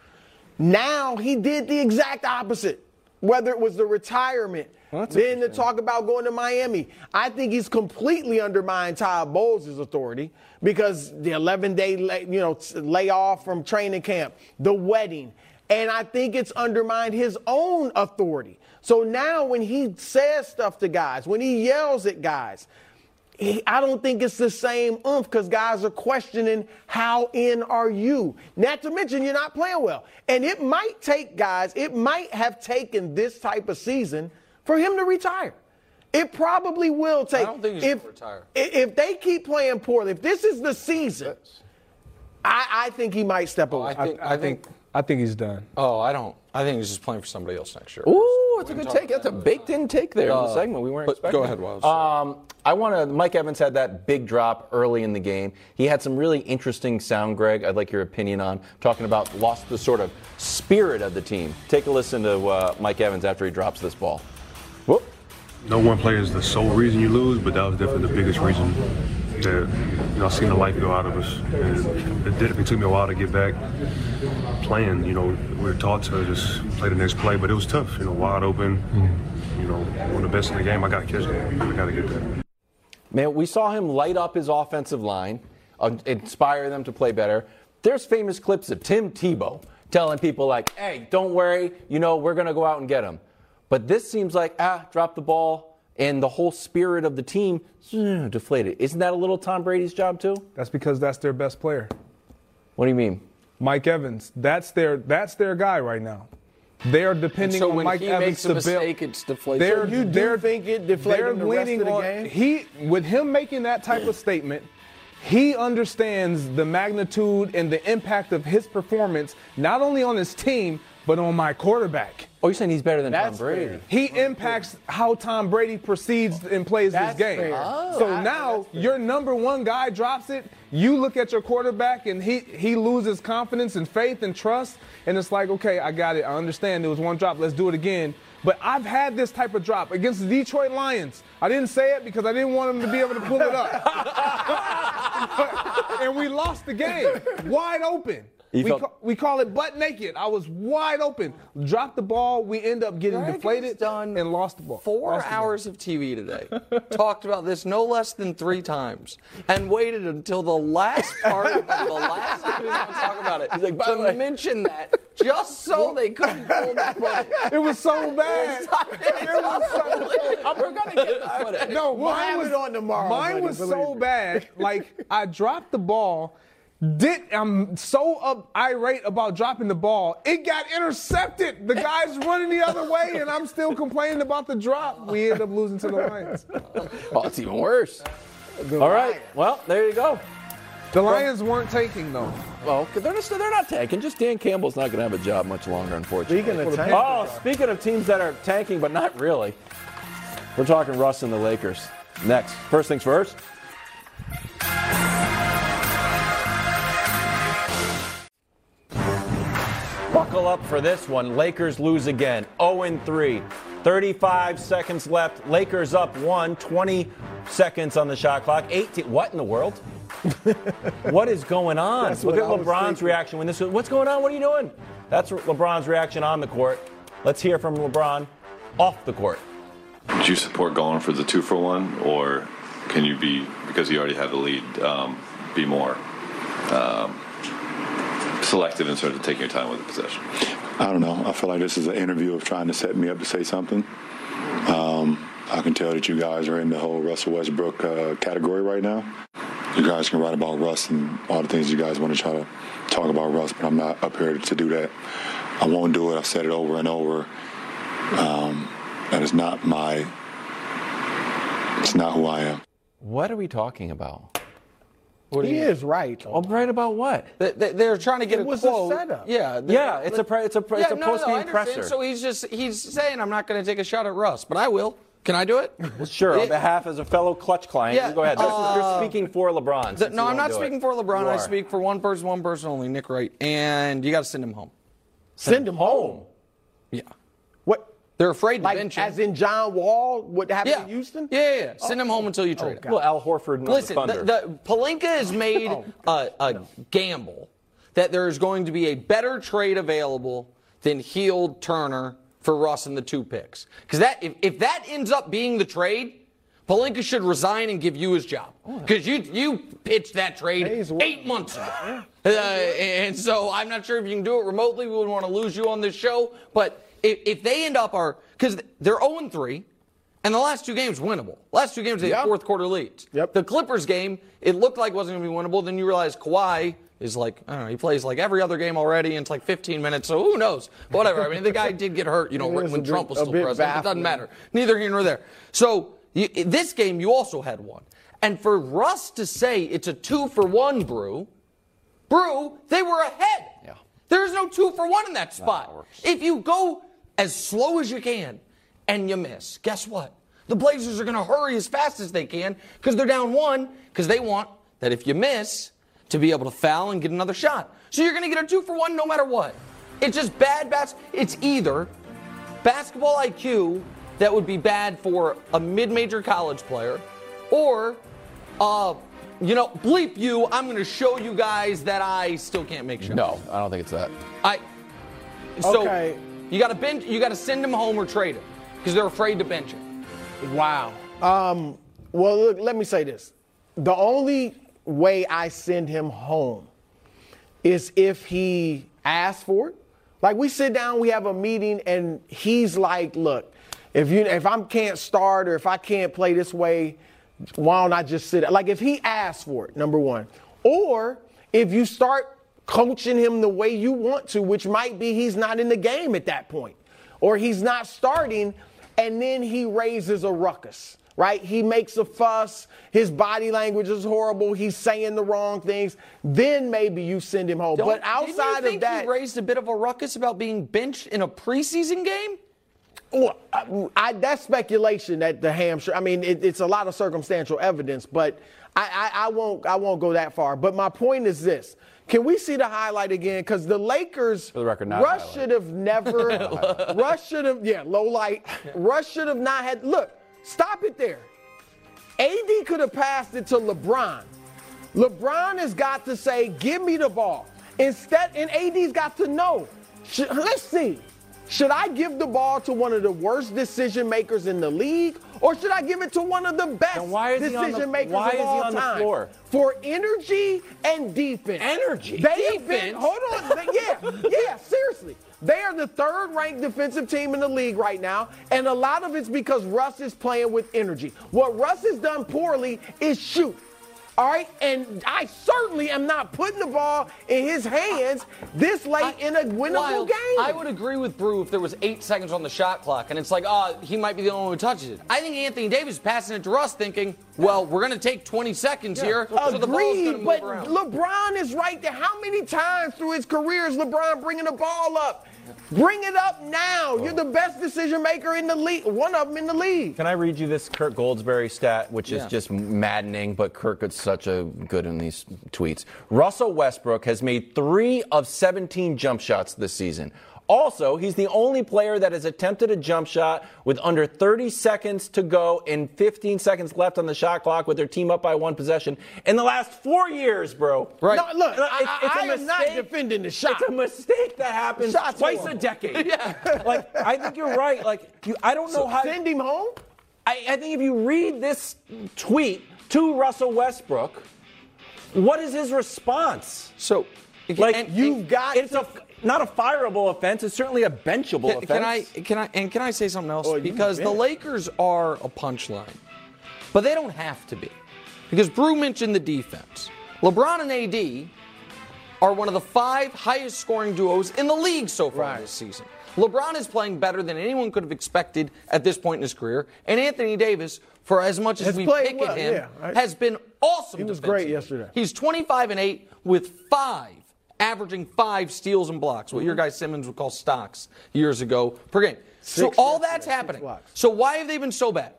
S3: Now he did the exact opposite. Whether it was the retirement, then to talk about going to Miami. I think he's completely undermined Todd Bowles' authority because the 11 day lay, you know layoff from training camp, the wedding, and I think it's undermined his own authority. So now when he says stuff to guys, when he yells at guys, he- I don't think it's the same oomph because guys are questioning how in are you. Not to mention you're not playing well. And it might take guys, it might have taken this type of season for him to retire. It probably will take.
S2: don't think he's
S3: if,
S2: retire.
S3: If they keep playing poorly, if this is the season, I, I think he might step away.
S2: I think. I, think.
S6: I think he's done.
S2: Oh, I don't. I think he's just playing for somebody else next year.
S1: Ooh, it's a good take. That's a baked-in take there in the segment. We weren't
S2: but
S1: expecting.
S2: go ahead, Wildes.
S1: Um, I want to. Mike Evans had that big drop early in the game. He had some really interesting sound, Greg. I'd like your opinion on talking about lost the sort of spirit of the team. Take a listen to uh, Mike Evans after he drops this ball. Whoop.
S9: No one player is the sole reason you lose, but that was definitely the biggest reason that you know I seen the life go out of us. And it definitely took me a while to get back playing. You know, we were taught to just play the next play, but it was tough. You know, wide open. You know, one of the best in the game. I got to catch it. I got to get that.
S1: Man, we saw him light up his offensive line, uh, inspire them to play better. There's famous clips of Tim Tebow telling people like, "Hey, don't worry, you know we're going to go out and get him." But this seems like ah, drop the ball, and the whole spirit of the team eh, deflated. Isn't that a little Tom Brady's job too?
S6: That's because that's their best player.
S1: What do you mean?
S6: Mike Evans. That's their that's their guy right now. They are
S2: And
S6: depending
S2: so
S6: on
S2: when
S6: Mike
S2: he
S6: Evans
S2: makes a
S6: to build.
S2: mistake, it's deflated.
S6: They're,
S3: you do
S6: they're,
S3: think it deflated
S6: they're
S3: the rest
S6: leaning
S3: of the
S6: on
S3: game?
S6: he with him making that type of statement. He understands the magnitude and the impact of his performance, not only on his team but on my quarterback.
S1: Oh, you're saying he's better than
S3: That's
S1: Tom Brady?
S3: fair.
S6: He impacts how Tom Brady proceeds and plays
S3: That's
S6: this game.
S3: fair. Oh.
S6: so
S3: That-
S6: now your number one guy drops it. You look at your quarterback and he he loses confidence and faith and trust, and it's like, okay, I got it. I understand It was one drop. Let's do it again. But I've had this type of drop against the Detroit Lions. I didn't say it because I didn't want him to be able to pull it up. and we lost the game wide open.
S1: You
S6: We,
S1: felt-
S6: ca- we call it butt naked. I was wide open. Dropped the ball. We end up getting
S2: Greg
S6: deflated
S2: done
S6: and lost the ball.
S2: Four
S6: Lost the game.
S2: hours of TV today. Talked about this no less than three times, and waited until the last part of the last time to talk about it.
S1: He's like,
S2: to
S1: way."
S2: mention that just so they couldn't pull the footage.
S6: It was so bad. It was so bad.
S2: We're gonna get the footage.
S6: No,
S3: We'll
S6: mine was
S3: on tomorrow,
S6: Mine
S3: buddy,
S6: was so
S3: me.
S6: bad. Like I dropped the ball. Did I'm so up irate about dropping the ball. It got intercepted. The guy's running the other way, and I'm still complaining about the drop. We end up losing to the Lions.
S2: Oh, it's even worse.
S1: All right. Well, there you go.
S6: The Lions weren't taking though.
S1: Well, they're not, they're not tanking. Just Dan Campbell's not going to have a job much longer, unfortunately.
S3: Speaking of tanking,
S1: Oh, speaking of teams that are tanking, but not really, we're talking Russ and the Lakers. Next. First things first. Buckle up for this one. Lakers lose again. 0 3. 35 seconds left. Lakers up one. 20 seconds on the shot clock. 18. What in the world? what is going on?
S3: That's
S1: Look at
S3: I
S1: LeBron's
S3: thinking.
S1: reaction when this was. What's going on? What are you doing? That's LeBron's reaction on the court. Let's hear from LeBron off the court.
S10: Would you support going for the two for one, or can you be because you already have the lead, um, be more um, selective in sort of taking your time with the possession?
S11: I don't know. I feel like this is an interview of trying to set me up to say something. Um, I can tell that you guys are in the whole Russell Westbrook uh, category right now. You guys can write about Russ and all the things you guys want to try to talk about Russ, but I'm not up here to do that. I won't do it. I've said it over and over. Um, that is not my. It's not who I am.
S1: What are we talking about?
S3: He is right.
S1: Oh, right about what?
S2: They, they, they're trying to get
S3: It
S2: a
S3: was a
S2: quote.
S3: setup.
S2: Yeah,
S1: Yeah, it's a pre- it's a pre-
S2: yeah,
S1: it's a
S2: no, no,
S1: post-game
S2: I understand.
S1: presser.
S2: So he's just he's saying I'm not going to take a shot at Russ, but I will. Can I do it?
S1: Well, sure. On behalf as a fellow clutch client,
S2: Yeah,
S1: you go ahead. This is- you're
S2: uh,
S1: speaking for LeBron.
S2: The- no, I'm
S1: won't
S2: not
S1: do it.
S2: speaking for LeBron. I speak for one person, one person only, Nick Wright. And you got to send him home.
S3: Send him home.
S2: Yeah. They're afraid to
S3: Like
S2: bench him.
S3: as in John Wall? What happened
S2: yeah.
S3: in Houston?
S2: Yeah, yeah, yeah. Send him home until you trade him.
S1: Well, Al Horford and
S2: Listen,
S1: the
S2: the, the, Pelinka has made a, a gamble that there is going to be a better trade available than Hield Turner for Russ and the two picks. Because that if, if that ends up being the trade, Pelinka should resign and give you his job. Because you you pitched that trade eight months ago. Uh, and so I'm not sure if you can do it remotely. We wouldn't want to lose you on this show. But if, if they end up are because they're 0 3. And the last two games winnable. Last two games they had fourth quarter leads.
S3: Yep.
S2: The Clippers game, it looked like it wasn't going to be winnable. Then you realize Kawhi is like, I don't know, he plays like every other game already, and it's like 15 minutes, so who knows? Whatever. I mean, the guy did get hurt, you know,
S3: It
S2: when Trump
S3: bit-
S2: was still president. It doesn't matter. Neither here nor there. So you, this game, you also had one. And for Russ to say it's a two for one brew, brew, they were ahead.
S1: Yeah.
S2: There's no two for one in that spot. If you go as slow as you can and you miss, guess what? The Blazers are going to hurry as fast as they can because they're down one because they want that if you miss to be able to foul and get another shot. So you're going to get a two for one no matter what. It's just bad bats. It's either basketball IQ that would be bad for a mid-major college player, or, uh, you know, bleep you. I'm going to show you guys that I still can't make shots.
S1: no, I don't think it's that.
S2: I. So
S3: Okay.
S2: You got to bench. You got to send him home or trade him because they're afraid to bench him.
S3: Wow. Um, well, look, let me say this. The only way I send him home is if he asks for it. Like we sit down, we have a meeting, and he's like, "Look, if you if I can't start or if I can't play this way, why don't I just sit?" Like if he asks for it, number one, or if you start coaching him the way you want to, which might be he's not in the game at that point, or he's not starting, and then he raises a ruckus right? He makes a fuss. His body language is horrible. He's saying the wrong things. Then maybe you send him home. but
S2: Don't-
S3: outside
S2: you think
S3: of that,
S2: he raised a bit of a ruckus about being benched in a preseason game.
S3: Well, I, I, that's speculation that the hamstring. I mean, it, it's a lot of circumstantial evidence, but I, I, I won't. I won't go that far. But my point is this: Can we see the highlight again? Because the Lakers,
S1: For the record, not
S3: Russ should have never. Russ should have. Yeah, low light. Russ should have not had. Look, stop it there. AD could have passed it to LeBron. LeBron has got to say, "Give me the ball." Instead, and AD's got to know. Should, let's see. Should I give the ball to one of the worst decision makers in the league, or should I give it to one of the best
S1: why is the-
S3: decision makers of all
S1: on the
S3: time?
S1: floor?
S3: For energy and defense.
S1: Energy?
S3: They have been.
S1: Defense?
S3: Hold on. They- yeah, yeah. Seriously, they are the third-ranked defensive team in the league right now, and a lot of it's because Russ is playing with energy. What Russ has done poorly is shoot. All right, and I certainly am not putting the ball in his hands this late in a winnable
S2: Wild.
S3: game.
S2: I would agree with Brew if there was eight seconds on the shot clock, and it's like, oh, he might be the only one who touches it. I think Anthony Davis is passing it to Russ, thinking, well, we're going to take 20 seconds here, so the ball's going to move
S3: but
S2: around.
S3: LeBron is right there. How many times through his career is LeBron bringing the ball up? Bring it up now. You're the best decision maker in the league. One of them in the league.
S1: Can I read you this Kirk Goldsberry stat, which is
S3: Yeah.
S1: just maddening, but Kirk is such a good in these tweets. Russell Westbrook has made three of 17 jump shots this season. Also, he's the only player that has attempted a jump shot with under 30 seconds to go and 15 seconds left on the shot clock with their team up by one possession in the last four years, bro.
S2: Right.
S3: No, look,
S1: It's-
S3: I,
S1: it's
S3: I am not defending the shot.
S1: It's a mistake that happens
S3: Shots
S1: twice a decade.
S2: Yeah.
S1: like I think you're right. Like you, I don't know how.
S3: Send him home.
S1: I, I think if you read this tweet to Russell Westbrook, what is his response?
S2: So,
S1: Like
S2: and-
S3: You've got
S1: it's a not a fireable offense. It's certainly a benchable
S2: Can, can I
S1: offense.
S2: can I and can I say something else?
S3: Oh,
S2: because the. Lakers are a punchline, but they don't have to be. Because Brew mentioned the defense. LeBron and AD are one of the five highest scoring duos in the league so far
S3: Right.
S2: this season. LeBron is playing better than anyone could have expected at this point in his career, and Anthony Davis, for as much as
S3: Has
S2: we pick
S3: well,
S2: at him,
S3: yeah. I-
S2: has been awesome.
S3: He was great yesterday.
S2: He's 25 and 8 with five, averaging five steals and blocks, what
S3: Mm-hmm.
S2: your guy Simmons would call stocks years ago per game. so all that's happening. So why have they been so bad?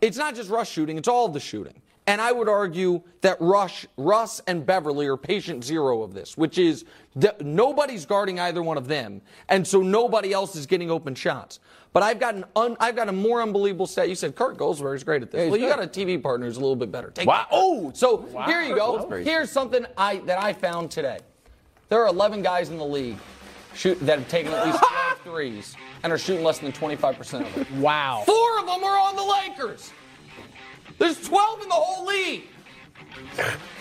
S2: It's not just Russ shooting, it's all of the shooting. And I would argue that Rush, Russ and Beverley are patient zero of this, which is that nobody's guarding either one of them, and so nobody else is getting open shots. But I've got an un, I've got a more unbelievable stat. You said Kurt Goldsberry is great at this.
S1: he's
S2: well, you got a TV partner who's a little bit better. Take
S1: Wow.
S2: that. Oh, so here you go. Here's something I that I found today. There are 11 guys in the league shoot, that have taken at least 12 threes and are shooting less than 25% of them.
S3: Wow.
S2: Four of them are on the Lakers. There's 12 in the whole league.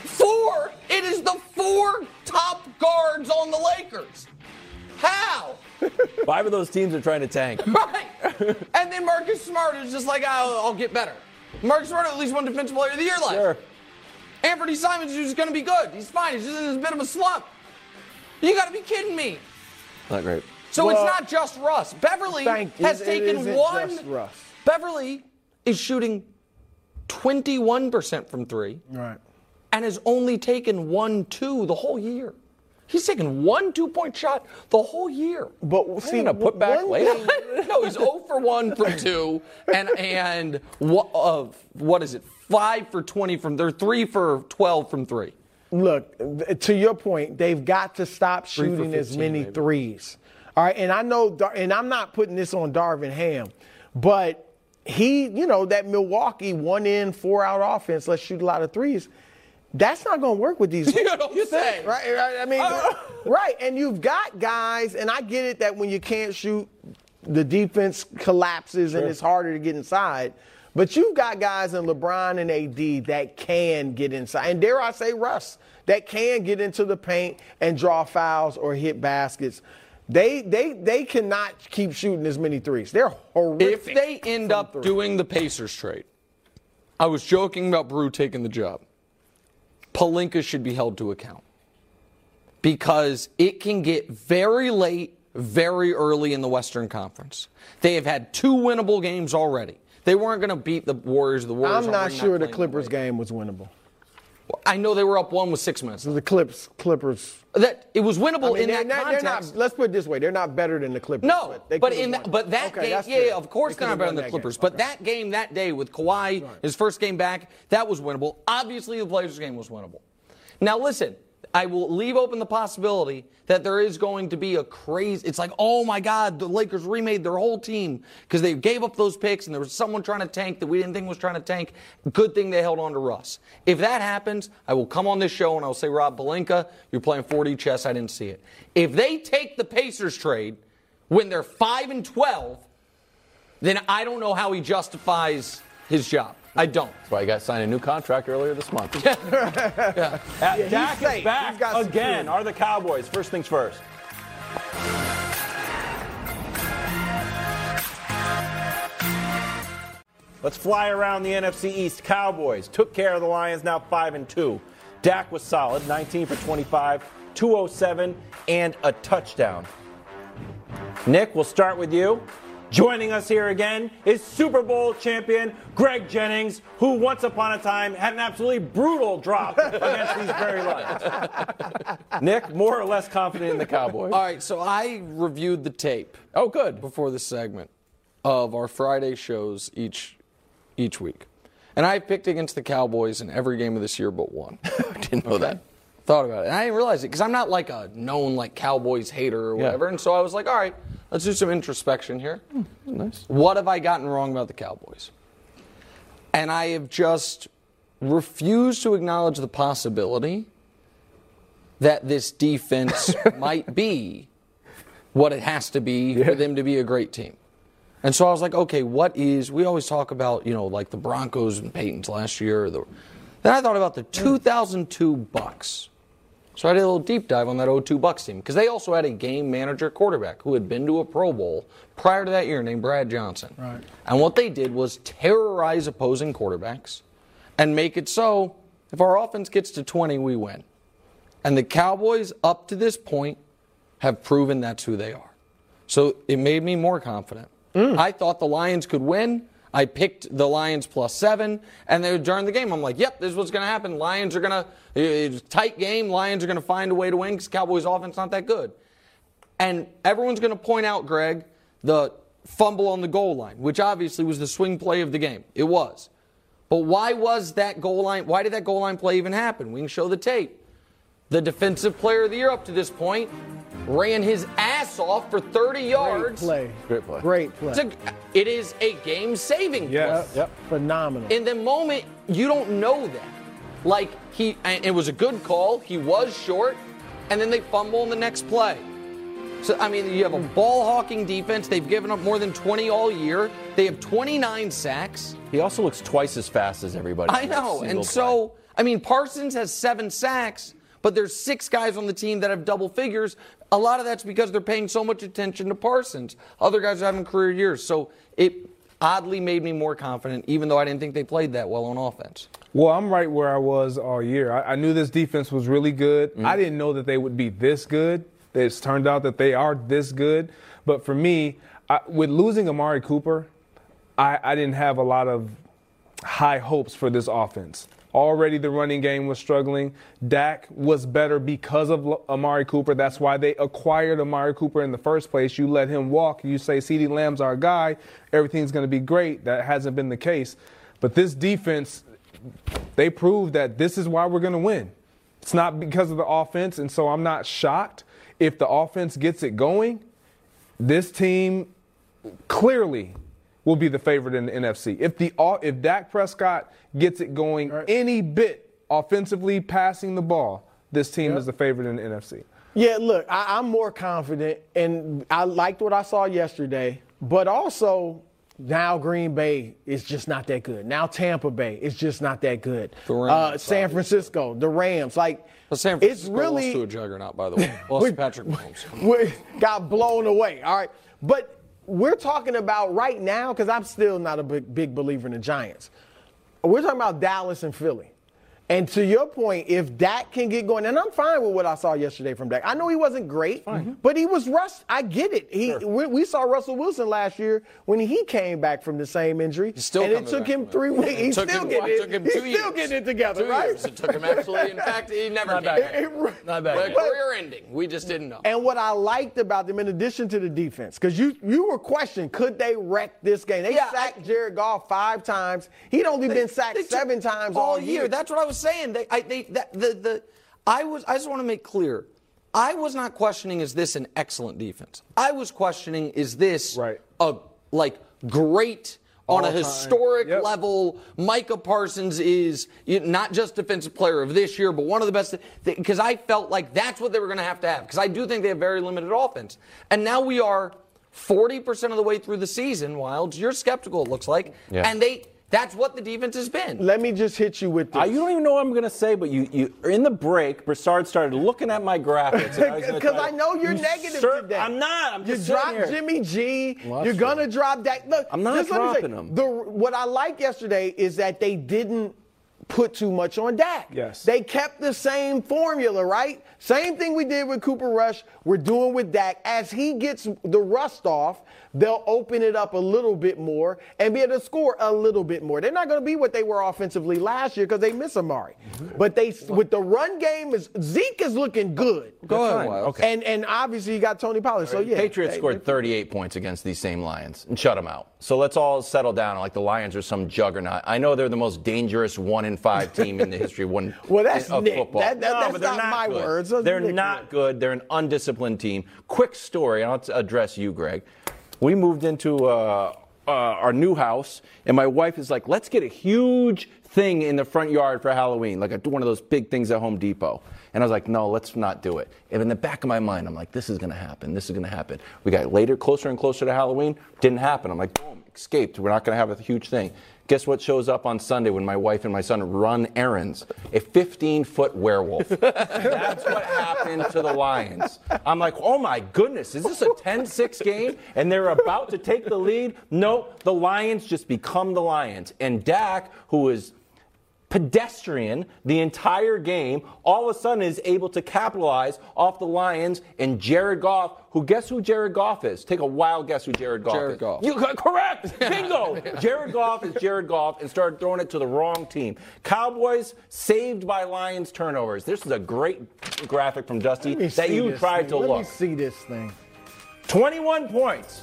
S2: Four. It is the four top guards on the Lakers. How?
S1: Five of those teams are trying to tank.
S2: Right. and then Marcus Smart is just like, I'll, I'll get better. Marcus Smart at least won Defensive Player of the Year last.
S1: Sure.
S2: Anthony Simons is going to be good. He's fine. He's just in a bit of a slump. You got to be kidding me.
S1: Not great.
S2: So
S3: Well,
S2: it's not just Russ. Beverley
S3: Thank
S2: has
S3: It
S2: taken
S3: isn't
S2: one.
S3: just Russ.
S2: Beverley is shooting 21% from three
S3: Right.
S2: and has only taken one two the whole year. He's taken one two point shot the whole year.
S3: But see,
S1: gonna put back later.
S2: no, he's 0 for 1 from 2 and and what of uh, what is it? 5 for 20 from there, 3 for 12 from 3.
S3: Look, to your point, they've got to stop shooting as many
S2: maybe.
S3: threes. All right, and I know, and I'm not putting this on Darvin Ham, but he, you know, that Milwaukee one in, four out offense, let's shoot a lot of threes. That's not going to work with these.
S2: You don't say.
S3: Right, right. I mean, right. And you've got guys, and I get it that when you can't shoot, the defense collapses and it's harder to get inside. But you've got guys in LeBron and AD that can get inside, and dare I say Russ, that can get into the paint and draw fouls or hit baskets. They they they cannot keep shooting as many threes. They're horrific.
S2: If they end up
S3: three.
S2: doing the Pacers trade, I was joking about Brew taking the job. Pelinka should be held to account because it can get very late, very early in the Western Conference. They have had two winnable games already. They weren't going to beat the Warriors. The Warriors.
S3: I'm not sure the Clippers
S2: great.
S3: game was winnable.
S2: I know they were up one with six minutes.
S3: The Clips Clippers.
S2: That it was winnable
S3: I mean,
S2: in
S3: they're,
S2: that
S3: not, they're
S2: context.
S3: not. Let's put it this way: they're not better than the Clippers.
S2: No,
S3: they
S2: but in that, but that
S3: Okay,
S2: game, yeah, of course
S3: They
S2: they're not better than the Clippers.
S3: game.
S2: But
S3: Okay.
S2: that game that day with Kawhi, his first game back, that was winnable. Obviously, the Blazers game was winnable. Now listen, I will leave open the possibility that there is going to be a crazy. It's like, oh my God, the Lakers remade their whole team because they gave up those picks and there was someone trying to tank that we didn't think was trying to tank. Good thing they held on to Russ. If that happens, I will come on this show and I'll say, Rob Pelinka, you're playing 4D chess. I didn't see it. If they take the Pacers trade when they're five and 12 then I don't know how he justifies his job. I don't.
S1: That's why I got signed a new contract earlier this month.
S7: Uh,
S3: he's
S7: Dak
S3: safe.
S7: is back
S3: He's got
S7: again. Are the Cowboys? First things first. Let's fly around the NFC East. Cowboys took care of the Lions, now 5 and 2. Dak was solid, 19 for 25, 207, and a touchdown. Nick, we'll start with you. Joining us here again is Super Bowl champion Greg Jennings, who once upon a time had an absolutely brutal drop against these very Lions. Nick, more or less confident in the Cowboys.
S2: All right, so I reviewed the tape.
S1: Oh, good.
S2: Before this segment of our Friday shows each each week, and I picked against the Cowboys in every game of this year but one.
S1: Didn't know that.
S2: Thought about it, and I didn't realize it because I'm not like a known like Cowboys hater or
S1: Yeah.
S2: whatever. And so I was like, all right, let's do some introspection here.
S1: Hmm, nice.
S2: What have I gotten wrong about the Cowboys? And I have just refused to acknowledge the possibility that this defense might be what it has to be for them to be a great team. And so I was like, okay, what is? We always talk about, you know, like the Broncos and Peyton's last year. The, then I thought about the hmm. 2002 Bucks. So I did a little deep dive on that 02 Bucks team because they also had a game manager quarterback who had been to a Pro Bowl prior to that year named Brad Johnson.
S6: Right.
S2: And what they did was terrorize opposing quarterbacks and make it so if our offense gets to 20, we win. And the Cowboys, up to this point, have proven that's who they are. So it made me more confident. Mm. I thought the Lions could win. I picked the Lions plus seven, and then during the game, I'm like, "Yep, this is what's going to happen. Lions are going to a eh, tight game. Lions are going to find a way to win because Cowboys' offense not that good." And everyone's going to point out, Greg, the fumble on the goal line, which obviously was the swing play of the game. It was. But why was that goal line? Why did that goal line play even happen? We can show the tape. The defensive player of the year up to this point ran his ass off for 30
S3: Great
S2: yards.
S3: play.
S1: Great play.
S3: Great play.
S2: It's a, it is a game saving
S6: Yes.
S2: play.
S1: Yep.
S3: Phenomenal.
S2: In the moment, you don't know that. Like, he, it was a good call. He was short, and then they fumble in the next play. So, I mean, you have a ball hawking defense. They've given up more than 20 all year. They have 29 sacks.
S1: He also looks twice as fast as everybody.
S2: I know. And
S1: play.
S2: so, I mean, Parsons has seven sacks, but there's six guys on the team that have double figures. A lot of that's because they're paying so much attention to Parsons. Other guys are having career years. So it oddly made me more confident, even though I didn't think they played that well on offense.
S6: Well, I'm right where I was all year. I, I knew this defense was really good.
S2: Mm-hmm.
S6: I didn't know that they would be this good. It's turned out that they are this good. But for me, I, with losing Amari Cooper, I, I didn't have a lot of high hopes for this offense. Already the running game was struggling. Dak was better because of Amari Cooper. That's why they acquired Amari Cooper in the first place. You let him walk. You say CeeDee Lamb's our guy. Everything's going to be great. That hasn't been the case. But this defense, they proved that this is why we're going to win. It's not because of the offense, and so I'm not shocked if the offense gets it going. This team clearly will be the favorite in the NFC. If the if Dak Prescott gets it going any bit offensively, passing the ball, this team is the favorite in the NFC.
S3: Yeah, look, I, I'm more confident, and I liked what I saw yesterday, but also now Green Bay is just not that good. Now Tampa Bay is just not that good.
S2: The Rams,
S3: uh, San Francisco, the Rams, like
S2: But San
S3: it's
S2: Francisco
S3: really
S2: lost to a juggernaut, by the way. Lost to Patrick Mahomes.
S3: we got blown away. All right. But we're talking about right now, because I'm still not a big, big believer in the Giants. We're talking about Dallas and Philly. And to your point, if Dak can get going, and I'm fine with what I saw yesterday from Dak. I know he wasn't great, mm-hmm. but he was rust. I get it. He we, we saw Russell Wilson last year when he came back from the same injury.
S2: still
S3: and it took him three weeks.
S2: It
S3: He's still
S2: him-
S3: getting
S2: it
S3: it.
S2: took
S3: He's
S2: two
S3: still getting it together,
S2: Two
S3: right?
S2: years it took him actually. In fact, he never
S1: Not
S2: came
S1: back
S2: back.
S1: yet. Not back
S2: career ending. We just didn't know.
S3: And what I liked about them, in addition to the defense, because you you were questioning, could they wreck this game? They
S2: Yeah,
S3: sacked Jared Goff five times. He'd only been sacked
S2: They took-
S3: seven times all,
S2: year. That's what I was saying. They, I, they, that, the, the, I was. I just want to make clear. I was not questioning is this an excellent defense. I was questioning is this
S6: Right.
S2: a like great on a
S6: All-time.
S2: historic
S6: Yep.
S2: level. Micah Parsons is you- not just defensive player of this year, but one of the best. Because I felt like that's what they were going to have to have. Because I do think they have very limited offense. And now we are 40% of the way through the season, Wildes. You're skeptical, it looks like.
S1: Yeah.
S2: And they that's what the defense has been.
S3: Let me just hit you with this.
S1: Uh, you don't even know what I'm going to say, but you, you in the break, Broussard started looking at my graphics. and I
S3: Because I know you're
S1: You
S3: negative
S1: sir-
S3: today.
S1: I'm not. I'm
S3: you
S1: just sitting
S3: dropped
S1: here.
S3: Jimmy G.
S1: Well,
S3: you're gonna drop that. Look,
S1: I'm not
S3: just let me say,
S1: dropping him.
S3: The, what I like yesterday is that they didn't put too much on Dak.
S6: Yes.
S3: They kept the same formula, right? Same thing we did with Cooper Rush. We're doing with Dak. As he gets the rust off, they'll open it up a little bit more and be able to score a little bit more. They're not going to be what they were offensively last year because they miss Amari. Mm-hmm. But they, with the run game, is Zeke is looking good.
S2: Go ahead,
S1: Okay.
S3: And and obviously you got Tony Pollard. So yeah,
S1: Patriots
S3: they-
S1: scored 38 points against these same Lions and shut them out. So let's all settle down like the Lions are some juggernaut. I know they're the most dangerous one in five team in the history of one
S3: Well, that's
S1: of
S3: Nick.
S1: football.
S3: That- that-
S1: no,
S3: that's
S1: but they're
S3: not my
S1: good.
S3: words. Those are
S1: They're
S3: Nick's
S1: not good. They're an undisciplined team. Quick story. I'll address you, Greg. We moved into uh, uh, our new house, and my wife is like, "Let's get a huge thing in the front yard for Halloween, like a, one of those big things at Home Depot." And I was like, "No, let's not do it." And in the back of my mind, I'm like, "This is to happen. This is to happen." We got later, closer and closer to Halloween. Didn't happen. I'm like, "Boom, escaped. We're not to have a huge thing." Guess what shows up on Sunday when my wife and my son run errands? A 15 foot werewolf. That's what happened to the Lions. I'm like, oh my goodness, is this a 10 6 game? And they're about to take the lead? No, the Lions just become the Lions. And Dak, who is pedestrian the entire game, all of a sudden is able to capitalize off the Lions and Jared Goff, who guess who Jared Goff is? Take a wild guess who Jared Goff
S2: Jared
S1: is.
S2: Goff.
S1: You got correct. Bingo. Jared Goff is Jared Goff and started throwing it to the wrong team. Cowboys saved by Lions turnovers. This is a great graphic from Dusty that you tried
S3: thing.
S1: to
S3: Let
S1: look.
S3: me see this thing.
S1: 21 points,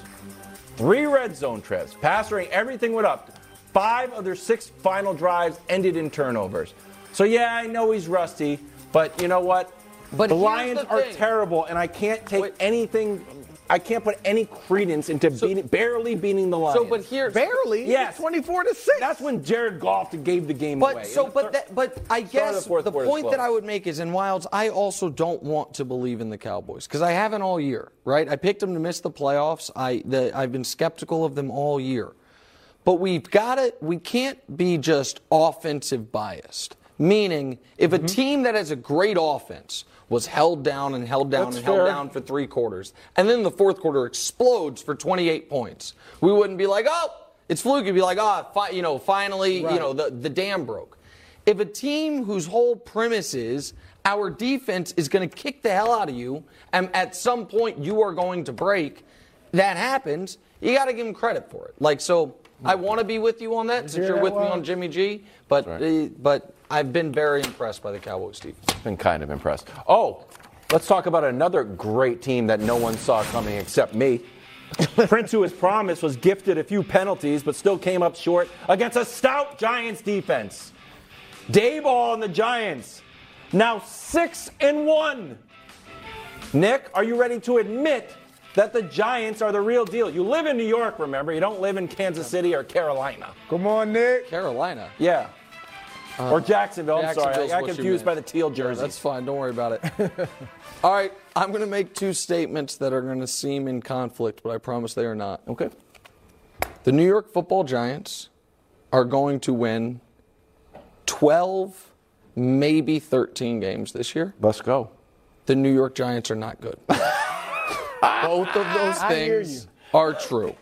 S1: three red zone trips, pass everything went up. Five of their six final drives ended in turnovers. So yeah, I know he's rusty, but you know what?
S2: But
S1: the Lions
S2: the
S1: are terrible, and I can't take anything. I can't put any credence into beating, barely beating the Lions.
S2: So, but here,
S3: Barely.
S1: Yes.
S3: 24 to 6.
S1: That's when Jared Goff gave the game
S2: But
S1: away.
S2: so,
S1: the
S2: but
S1: third-
S2: that, but I guess
S1: the
S2: the point that. I would make is in Wildes, I also don't want to believe in the Cowboys because I haven't all year, right? I picked them to miss the playoffs. I the, I've been skeptical of them all year, but we've got to we can't be just offensive biased. Meaning, if
S1: Mm-hmm.
S2: a team that has a great offense was held down and held down
S1: That's
S2: and
S1: fair.
S2: held down for three quarters, and then the fourth quarter explodes for 28 points, we wouldn't be like, oh, it's fluke. We'd be like, oh, fi- you know, finally, you know, the, the dam broke. If a team whose whole premise is our defense is going to kick the hell out of you, and at some point you are going to break, that happens, you got to give them credit for it. Like, so I want to be with you on that since you're
S3: that,
S2: with me on Jimmy G, but, uh, but I've been very impressed by the Cowboys defense.
S1: been kind of impressed. Oh, let's talk about another great team that no one saw coming except me. Prince, who was promised, was gifted a few penalties, but still came up short against a stout Giants defense. Daboll and the Giants, now six and one. Nick, are you ready to admit that the Giants are the real deal? You live in New York, remember? You don't live in Kansas City or Carolina.
S6: Come on, Nick.
S2: Carolina.
S1: Yeah. Uh, or Jacksonville. I'm sorry. I got confused by the teal
S2: Yeah,
S1: jersey.
S2: that's fine. Don't worry about it. All right, I'm going to make two statements that are going to seem in conflict, but I promise they are not.
S1: Okay.
S2: The New York Football Giants are going to win 12, maybe 13 games this year.
S1: Let's go.
S2: The New York Giants are not good. Both of those things are true.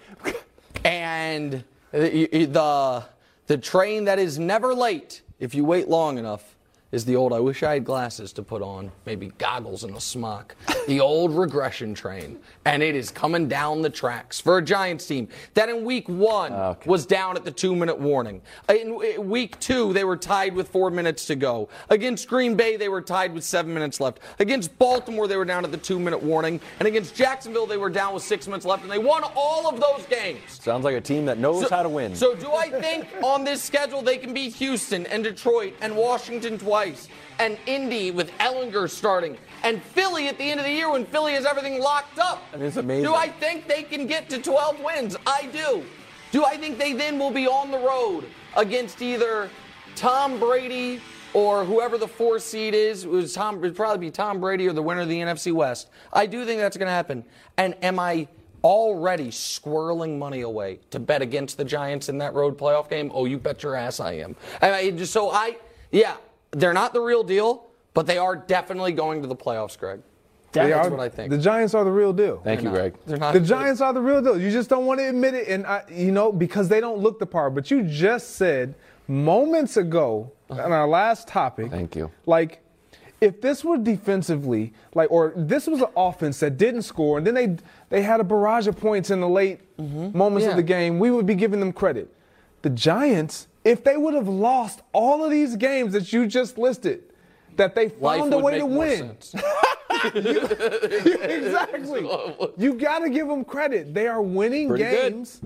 S2: And the, the the train that is never late if you wait long enough is the old I wish I had glasses to put on, maybe goggles and a smock. The old regression train. And it is coming down the tracks for a Giants team that in week one was down at the two minute warning. In week two, they were tied with four minutes to go. Against Green Bay, they were tied with seven minutes left. Against Baltimore, they were down at the two minute warning. And against Jacksonville, they were down with six minutes left. And they won all of those games.
S1: Sounds like a team that knows how to win.
S2: So do I think on this schedule they can beat Houston and Detroit and Washington twice and Indy with Ehlinger starting and Philly at the end of the year when Philly has everything locked up?
S1: I mean, it's amazing.
S2: Do I think they can get to 12 wins? I do. Do I think they then will be on the road against either Tom Brady or whoever the four seed is? It was Tom. It'd probably be Tom Brady or the winner of the NFC West. I do think that's going to happen. And am I already squirreling money away to bet against the Giants in that road playoff game, oh, you bet your ass I am. I mean, just- so I, yeah, they're not the real deal, but they are definitely going to the playoffs, Greg. That's
S6: are-
S2: what I think.
S6: The Giants are the real deal.
S1: Thank you,
S2: They're
S1: Greg.
S2: not- They're not
S6: The Giants are the real deal. You just don't want to admit it, and I, you know because they don't look the part. But you just said moments ago on our last topic.
S1: Thank you.
S6: Like, if this were defensively, like, or this was an offense that didn't score, and then they they had a barrage of points in the late mm-hmm. moments
S2: Yeah.
S6: of the game, we would be giving them credit. The Giants, if they would have lost all of these games that you just listed, that they
S2: Life
S6: found a way to
S2: more
S6: win.
S2: sense.
S6: exactly. You got to give them credit. They are winning
S1: Pretty good.
S6: games,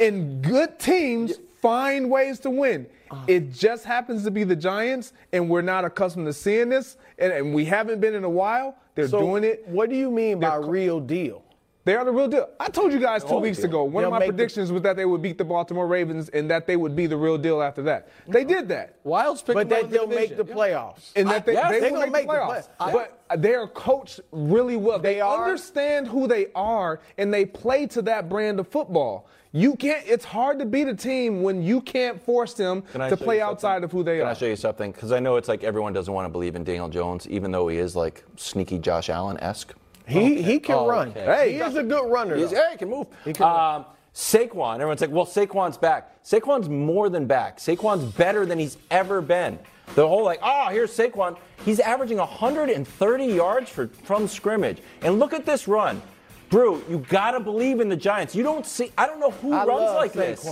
S6: and good teams find ways to win. Uh-huh. It just happens to be the Giants, and we're not accustomed to seeing this, and, and we haven't been in a while. They're
S3: So
S6: doing it.
S3: What do you mean by
S6: They're co-
S3: real deal?
S6: They are the real deal. I told you guys two oh, weeks ago. One
S3: They'll
S6: of my
S3: make the-
S6: predictions was that they would beat the Baltimore Ravens and that they would be the real deal after that. They did that.
S2: Wildes picked
S3: But
S2: them
S3: that they'll make the playoffs.
S6: And that they,
S3: yes,
S6: they
S3: they
S6: will
S3: gonna
S6: make, the
S3: make the
S6: playoffs.
S3: play-
S6: but they are coached really well. They,
S3: They are.
S6: understand who they are and they play to that brand of football. You can't. It's hard to beat a team when you can't force them
S1: Can
S6: to play outside of who they
S1: Can
S6: are.
S1: Can I show you something? Because I know it's like everyone doesn't want to believe in Daniel Jones, even though he is like sneaky Josh Allen esque.
S3: He he can
S1: Oh,
S3: run.
S1: okay.
S3: He is a good runner.
S1: He's, hey, he can move.
S3: He can
S1: um, Saquon, everyone's like, well, Saquon's back. Saquon's more than back. Saquon's better than he's ever been. The whole like, oh, here's Saquon. He's averaging 130 yards for, from scrimmage. And look at this run. Brew, you got to believe in the Giants. You don't see, I don't know who
S3: I
S1: runs like this.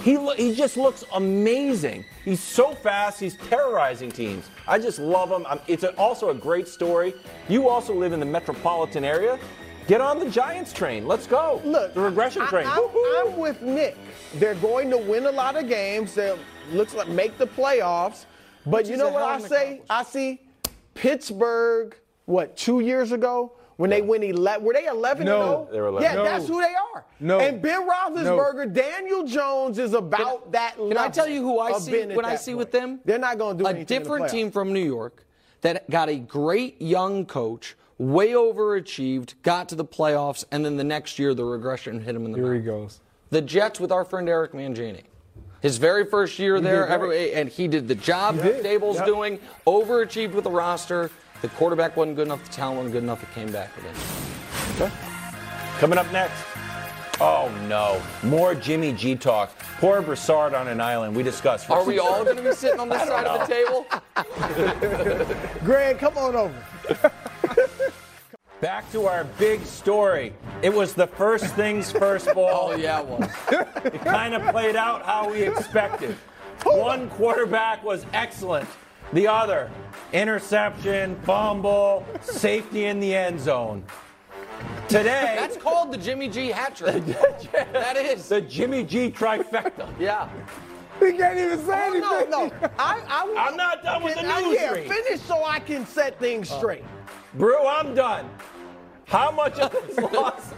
S3: Saquon.
S1: He, lo- he just looks amazing. He's so fast. He's terrorizing teams. I just love him. Um, it's a, also a great story. You also live in the metropolitan area. Get on the Giants train. Let's go.
S3: Look,
S1: the regression train.
S3: I'm, I'm with Nick. They're going to win a lot of games. They looks like make the playoffs. But
S2: Which
S3: you know what I say? I see Pittsburgh. What two years ago when they win 11? Were they 11
S6: no,
S3: 0?
S1: They were 11.
S3: Yeah,
S6: No.
S3: that's who they are.
S6: No.
S3: And Ben Roethlisberger, Daniel Jones is about that level.
S2: Can I tell you who I see when I see
S3: point.
S2: with them?
S3: They're not going to do
S2: a
S3: anything in the
S2: different team from New York that got a great young coach, way overachieved, got to the playoffs, and then the next year the regression hit him in the
S6: Here he goes.
S2: The Jets with our friend Eric Mangini. His very first year there, every, and he did the job that Daboll's
S3: Yep.
S2: doing, overachieved with the roster. The quarterback wasn't good enough, the talent wasn't good enough, it came back again.
S1: Coming up next. Oh no, more Jimmy G talk. Poor Broussard on an island. We discussed.
S2: Are we all going to be sitting on this side of the table?
S3: Greg, come on over.
S1: Back to our big story. It was the first things first ball.
S2: Oh, yeah, it was.
S1: It kind of played out how we expected. One quarterback was excellent. The other, interception, fumble, safety in the end zone. Today,
S2: That's called the Jimmy G hat trick. that is.
S1: the Jimmy G trifecta.
S2: Yeah.
S6: He can't even say
S3: Oh, no,
S6: anything.
S3: no. I, I,
S1: I'm not done with the
S3: Can I-
S1: news
S3: Yeah,
S1: read.
S3: finish so I can set things straight.
S1: Brew, I'm done. How much of this loss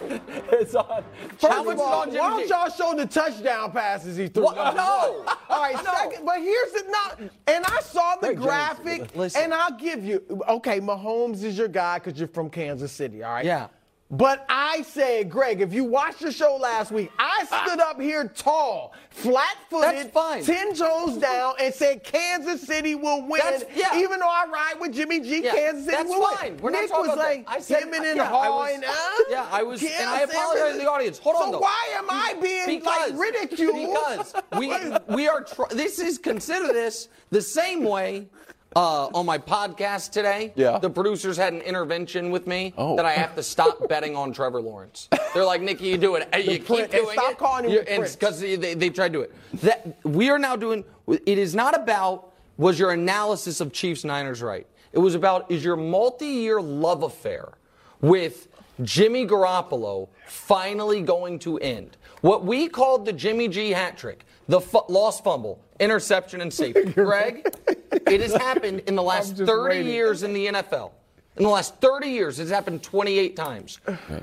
S1: is on?
S3: First
S2: How much
S3: of all, why don't y'all show the touchdown passes he threw?
S2: What? No.
S3: All right,
S2: No.
S3: second, but here's the not. And I saw the
S2: Jones,
S3: graphic, and I'll give you. Okay, Mahomes is your guy because you're from Kansas City. All right.
S2: Yeah.
S3: But I said, Greg, if you watched the show last week, I stood up here tall, flat-footed, ten toes down, and said Kansas City will win.
S2: Yeah.
S3: Even though I ride with Jimmy G,
S2: Yeah,
S3: Kansas City will
S2: fine.
S3: win.
S2: We're
S3: Nick was like
S2: that. I said-
S3: him and in
S2: yeah, I
S3: Hall
S2: was-
S3: and uh,
S2: yeah, I was- and I apologize to the audience. Hold on,
S3: So
S2: though.
S3: why am I being like ridiculed?
S2: Because we we are tr- this is consider this the same way. Uh, on my podcast today,
S1: Yeah.
S2: the producers had an intervention with me
S1: Oh.
S2: that I have to stop betting on Trevor Lawrence. They're like, Nikki, you do it. You keep doing
S3: stop
S2: it.
S3: calling him
S2: You- and
S3: Prince.
S2: because they, they tried to do it. That we are now doing. It is not about was your analysis of Chiefs Niners right. It was about is your multi-year love affair with Jimmy Garoppolo finally going to end. What we called the Jimmy G hat trick, the fu- lost fumble, interception, and safety. Greg, it has happened in the last 30
S6: waiting.
S2: years in the NFL. In the last 30 years, it's happened 28 times.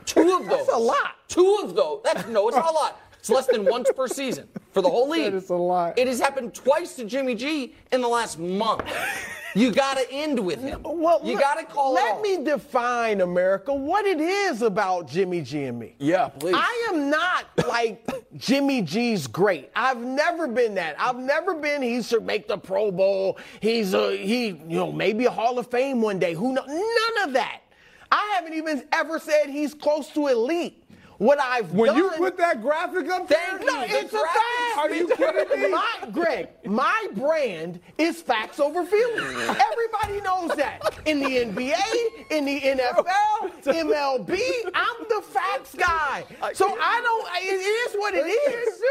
S2: Two of those.
S3: That's a lot.
S2: Two of those. That's no, it's not a lot. It's less than once per season. for the whole league.
S6: Is a lot.
S2: It has happened twice to Jimmy G in the last month. You got to end with him.
S3: Well,
S2: you got to call it
S3: Let me define America what it is about Jimmy G and me.
S1: Yeah, please.
S3: I am not like Jimmy G's great. I've never been that. I've never been. He should make the Pro Bowl. He's a he. You know, maybe a Hall of Fame one day. Who knows? None of that. I haven't even ever said he's close to elite. What I've
S6: When
S3: done.
S6: you put that graphic up there,
S3: no.
S2: The
S3: it's a fact.
S6: Are you kidding me?
S3: My, Greg, my brand is facts over feelings. Everybody knows that. In the NBA, in the NFL, MLB, I'm the facts guy. So I don't, it is what it is.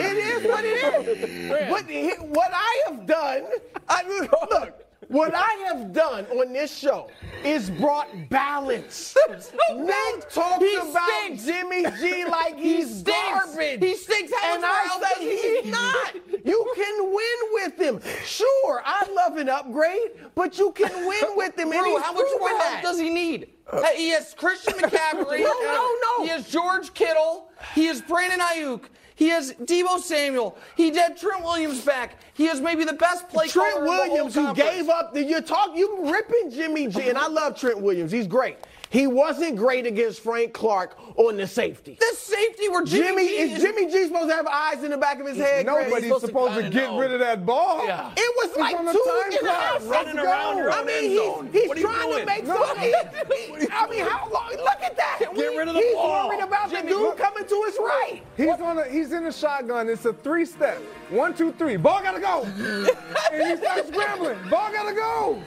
S3: It is what it is. But what I have done, I mean, look, what I have done on this show is brought balance. Nick talks
S2: He
S3: about
S2: stinks.
S3: Jimmy G like he's
S2: stinks.
S3: garbage.
S2: He stinks. How
S3: And I say
S2: he
S3: he's not. You can win with him. Sure, I love an upgrade, but you can win with him. and
S2: how much more help does he need? Uh, hey, he has Christian McCaffrey.
S3: No, no, uh, no.
S2: He has George Kittle. He has Brandon Aiyuk. He has Deebo Samuel. He had Trent Williams back. He has maybe the best play
S3: Trent
S2: caller in the whole
S3: Williams, who gave up the you talk, you ripping Jimmy G, and I love Trent Williams. He's great. He wasn't great against Frank Clark on the safety.
S2: the safety where
S3: Jimmy
S2: Jimmy, G
S3: is Jimmy G supposed to have eyes in the back of his head? Greg?
S6: Nobody's
S2: supposed to
S6: supposed to
S2: kinda
S6: get
S2: know.
S6: rid of that ball.
S2: Yeah.
S3: It was
S6: He's
S3: like
S6: on the
S3: two
S6: time
S3: and a half
S1: Running
S3: seconds
S1: around your
S3: I mean, he's, he's
S1: What are
S3: trying to make
S6: No.
S3: something. he- I mean, how long? Look at that.
S1: Get rid of the
S3: he's
S1: ball.
S3: worried about
S2: Jimmy,
S3: the dude
S2: look.
S3: coming to his right.
S6: He's on a he's in a shotgun. It's a three step. One, two, three. Ball gotta go. and he starts scrambling. Ball gotta go.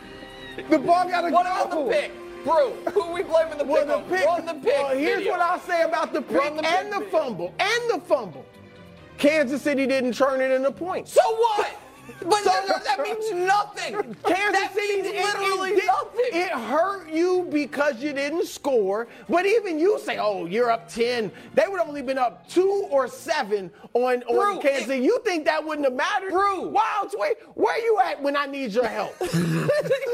S6: The ball gotta
S2: What
S6: go.
S2: about the pick? Brew, who we for the
S3: Well,
S2: pick?
S3: the
S2: on?
S3: pick.
S2: Run the pick.
S3: well, here's
S2: video.
S3: what I'll say about the pick
S2: the
S3: and
S2: pick
S3: the
S2: video.
S3: fumble and the fumble. Kansas City didn't turn it into points.
S2: So what? But
S3: So-
S2: that, that means nothing.
S3: Kansas
S2: that
S3: City
S2: means
S3: it- it
S2: literally nothing.
S3: It hurt you because you didn't score. But even you say, "Oh, you're up 10." They would only been up two or seven on on
S2: Brew,
S3: Kansas. City. you think that wouldn't have mattered?
S2: Brew.
S3: Wildes, where where you at when I need your help?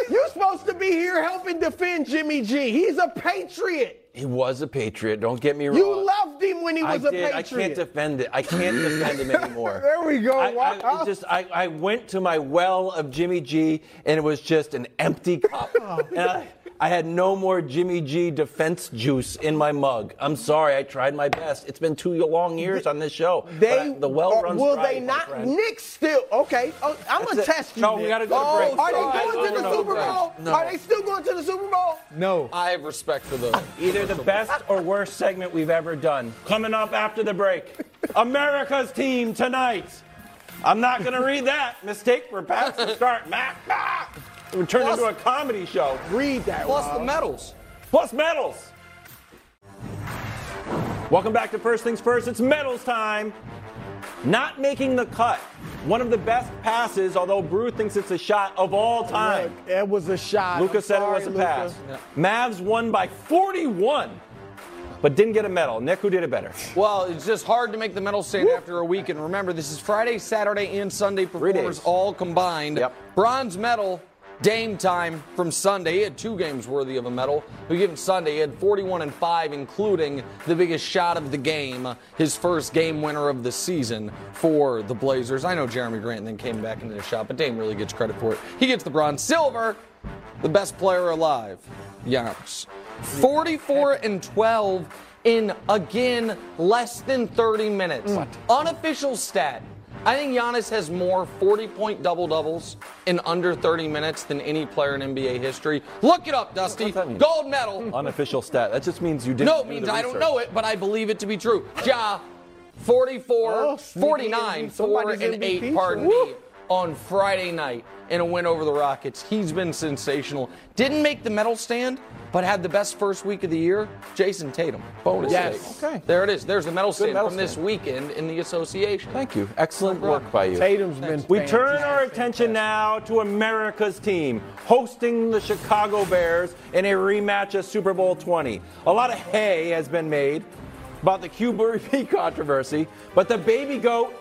S3: You're supposed to be here helping defend Jimmy G. He's a patriot.
S1: He was a patriot. Don't get me wrong.
S3: You loved him when he was a
S1: did.
S3: patriot.
S1: I can't defend it. I can't defend him anymore.
S6: There we go.
S1: I,
S6: wow.
S1: I just I, I went to my well of Jimmy G and it was just an empty cup. Oh. and I, I had no more Jimmy G defense juice in my mug. I'm sorry, I tried my best. It's been two long years on this show.
S3: They
S1: I- the well
S3: or
S1: runs
S3: will
S1: dry,
S3: they not?
S1: friend.
S3: Nick still okay. Oh, I'm gonna test you.
S1: No, we gotta go to
S3: oh,
S1: break.
S3: Are they going
S1: I
S3: to the
S1: don't
S3: Super
S1: Greg.
S3: Bowl?
S2: No.
S3: Are they still going to the Super Bowl?
S6: no.
S2: I have respect for them.
S1: Either the best or worst segment we've ever done. Coming up after the break. America's team tonight. I'm not going to read that. Mistake for Pats to start. Mac, Mac. It would turn
S2: Plus-
S1: into a comedy show.
S3: Read that.
S2: Plus
S3: Rob.
S2: the medals.
S1: Plus medals. Welcome back to First Things First. It's medals time. Not making the cut. One of the best passes, although Brew thinks it's a shot of all time.
S3: Look, it was a shot.
S1: Luka
S3: I'm
S1: said
S3: sorry,
S1: it was a
S3: Luka.
S1: pass. Mavs won by 41, but didn't get a medal. Nick, who did it better?
S2: Well, it's just hard to make the medal stand after a week. And remember, this is Friday, Saturday, and Sunday performers all combined.
S1: Yep.
S2: Bronze medal, Dame time from Sunday. He had two games worthy of a medal. We give him Sunday. He had 41 and 5, including the biggest shot of the game, his first game winner of the season for the Blazers. I know Jerami Grant then came back into the shot, but Dame really gets credit for it. He gets the bronze. Silver, the best player alive, Giannis. 44 and 12 in again less than 30 minutes. Unofficial stat. I think Giannis has more 40 point double doubles in under 30 minutes than any player in NBA history. Look it up, Dusty.
S1: What's that mean?
S2: Gold medal.
S1: Unofficial stat. That just means you didn't.
S2: No, it means I don't know it, but I believe it to be true. Ja, 44,
S3: Oh,
S2: 49, 4 and 8, pardon me, on Friday night in a win over the Rockets. He's been sensational. Didn't make the medal stand, but had the best first week of the year. Jayson Tatum. Bonus
S3: Yes.
S2: sake.
S1: Okay.
S2: There it is. There's the medal stand
S1: medal
S2: from this weekend in the association.
S1: Thank you. Excellent work by you.
S3: Tatum's been.
S1: We turn our attention now to America's team, hosting the Chicago Bears in a rematch of Super Bowl 20. A lot of hay has been made about the QB controversy, but the baby goat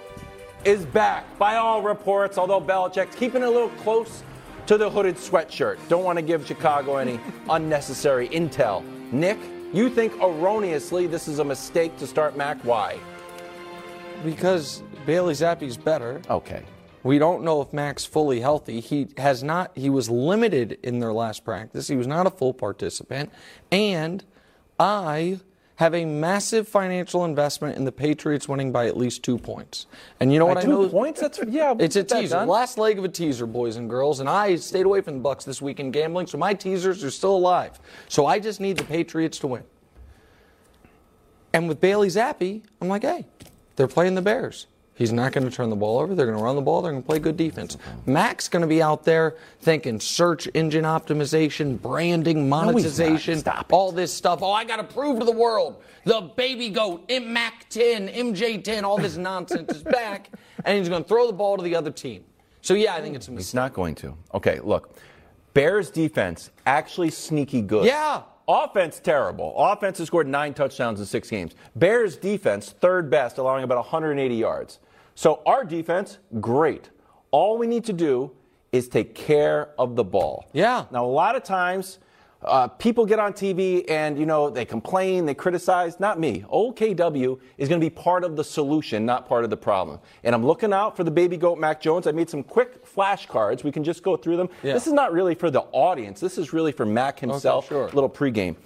S1: is back by all reports, although Belichick's keeping it a little close to the hooded sweatshirt. Don't want to give Chicago any unnecessary intel. Nick, you think erroneously this is a mistake to start Mac? Why?
S2: Because Bailey Zappe's better.
S1: Okay.
S2: We don't know if Mac's fully healthy. He has not. He was limited in their last practice. He was not a full participant, and I have a massive financial investment in the Patriots winning by at least two points. And you know what I
S1: two
S2: know?
S1: points? That's yeah.
S2: It's a teaser.
S1: done.
S2: Last leg of a teaser, boys and girls. And I stayed away from the Bucks this week in gambling, so my teasers are still alive. So I just need the Patriots to win. And with Bailey Zappe, I'm like, hey, they're playing the Bears. He's not going to turn the ball over. They're going to run the ball. They're going to play good defense. Mac's going to be out there thinking search engine optimization, branding, monetization, all this stuff. Oh, I got to prove to the world the baby goat, Mac 10, MJ10, all this nonsense is back, and he's going to throw the ball to the other team. So yeah, I think it's a
S1: He's
S2: mistake.
S1: not going to. Okay, look. Bears defense actually sneaky good.
S2: Yeah.
S1: Offense terrible. Offense has scored nine touchdowns in six games. Bears defense third best, allowing about 180 yards. So our defense great. All we need to do is take care of the ball.
S2: Yeah.
S1: Now a lot of times. Uh, people get on TV and you know they complain, they criticize. Not me. OKW is going to be part of the solution, not part of the problem. And I'm looking out for the baby goat Mac Jones. I made some quick flashcards. We can just go through them.
S2: Yeah.
S1: This is not really for the audience. This is really for Mac himself.
S2: sure.
S1: Little pregame.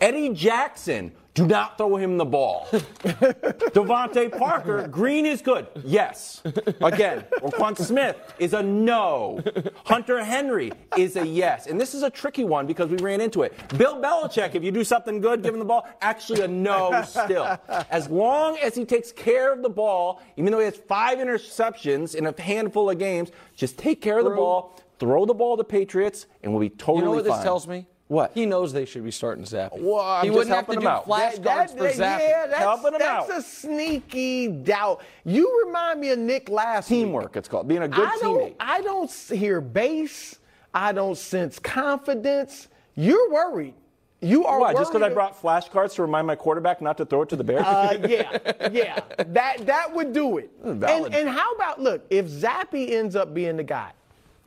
S1: Eddie Jackson. Do not throw him the ball. DeVante Parker, green is good. Yes. Again, Roquan Smith is a no. Hunter Henry is a yes. And this is a tricky one because we ran into it. Bill Belichick, if you do something good, give him the ball, actually a no still. As long as he takes care of the ball, even though he has five interceptions in a handful of games, just take care of the ball, throw the ball to Patriots, and we'll be totally
S2: You know what this tells me?
S1: What?
S2: He knows they should be starting Zappe.
S1: Well, I'm
S2: he wouldn't have to
S1: helping
S2: do
S1: out.
S2: flashcards
S3: That-
S2: for Zappe.
S3: Yeah, that's, that's a sneaky doubt. You remind me of Nick last week.
S1: Teamwork, it's called. Being a good
S3: I
S1: teammate.
S3: don't, I don't hear base. I don't sense confidence. You're worried. You are
S1: Why? Just because I brought flashcards to remind my quarterback not to throw it to the Bears?
S3: Uh, yeah, yeah. That that would do it. And, and how about look? If Zappe ends up being the guy.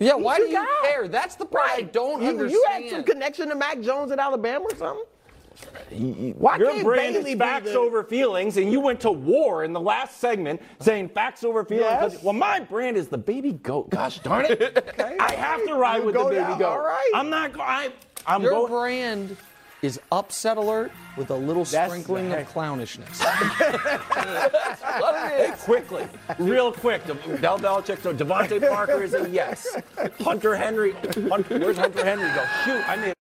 S2: Yeah,
S3: he's
S2: why do you
S3: guy.
S2: care? That's the part I don't
S3: you,
S2: understand.
S3: You had some connection to Mac Jones at Alabama or something? Why
S1: Your
S3: can't
S1: brand
S3: Bailey
S1: is
S3: be
S1: facts
S3: the-
S1: over feelings, and you went to war in the last segment saying facts over feelings.
S3: Yes.
S1: Well, my brand is the baby goat. Gosh darn it! I have to ride
S3: You
S1: with the baby
S3: down,
S1: goat.
S3: all right.
S1: I'm not. go- I, I'm
S2: Your
S1: going.
S2: brand is upset alert with a little
S3: That's-
S2: sprinkling of clownishness.
S1: Quickly, real quick. Del Belichick. So DeVante Parker is a yes. Hunter Henry. Hunter, where's Hunter Henry go? Shoot, I made.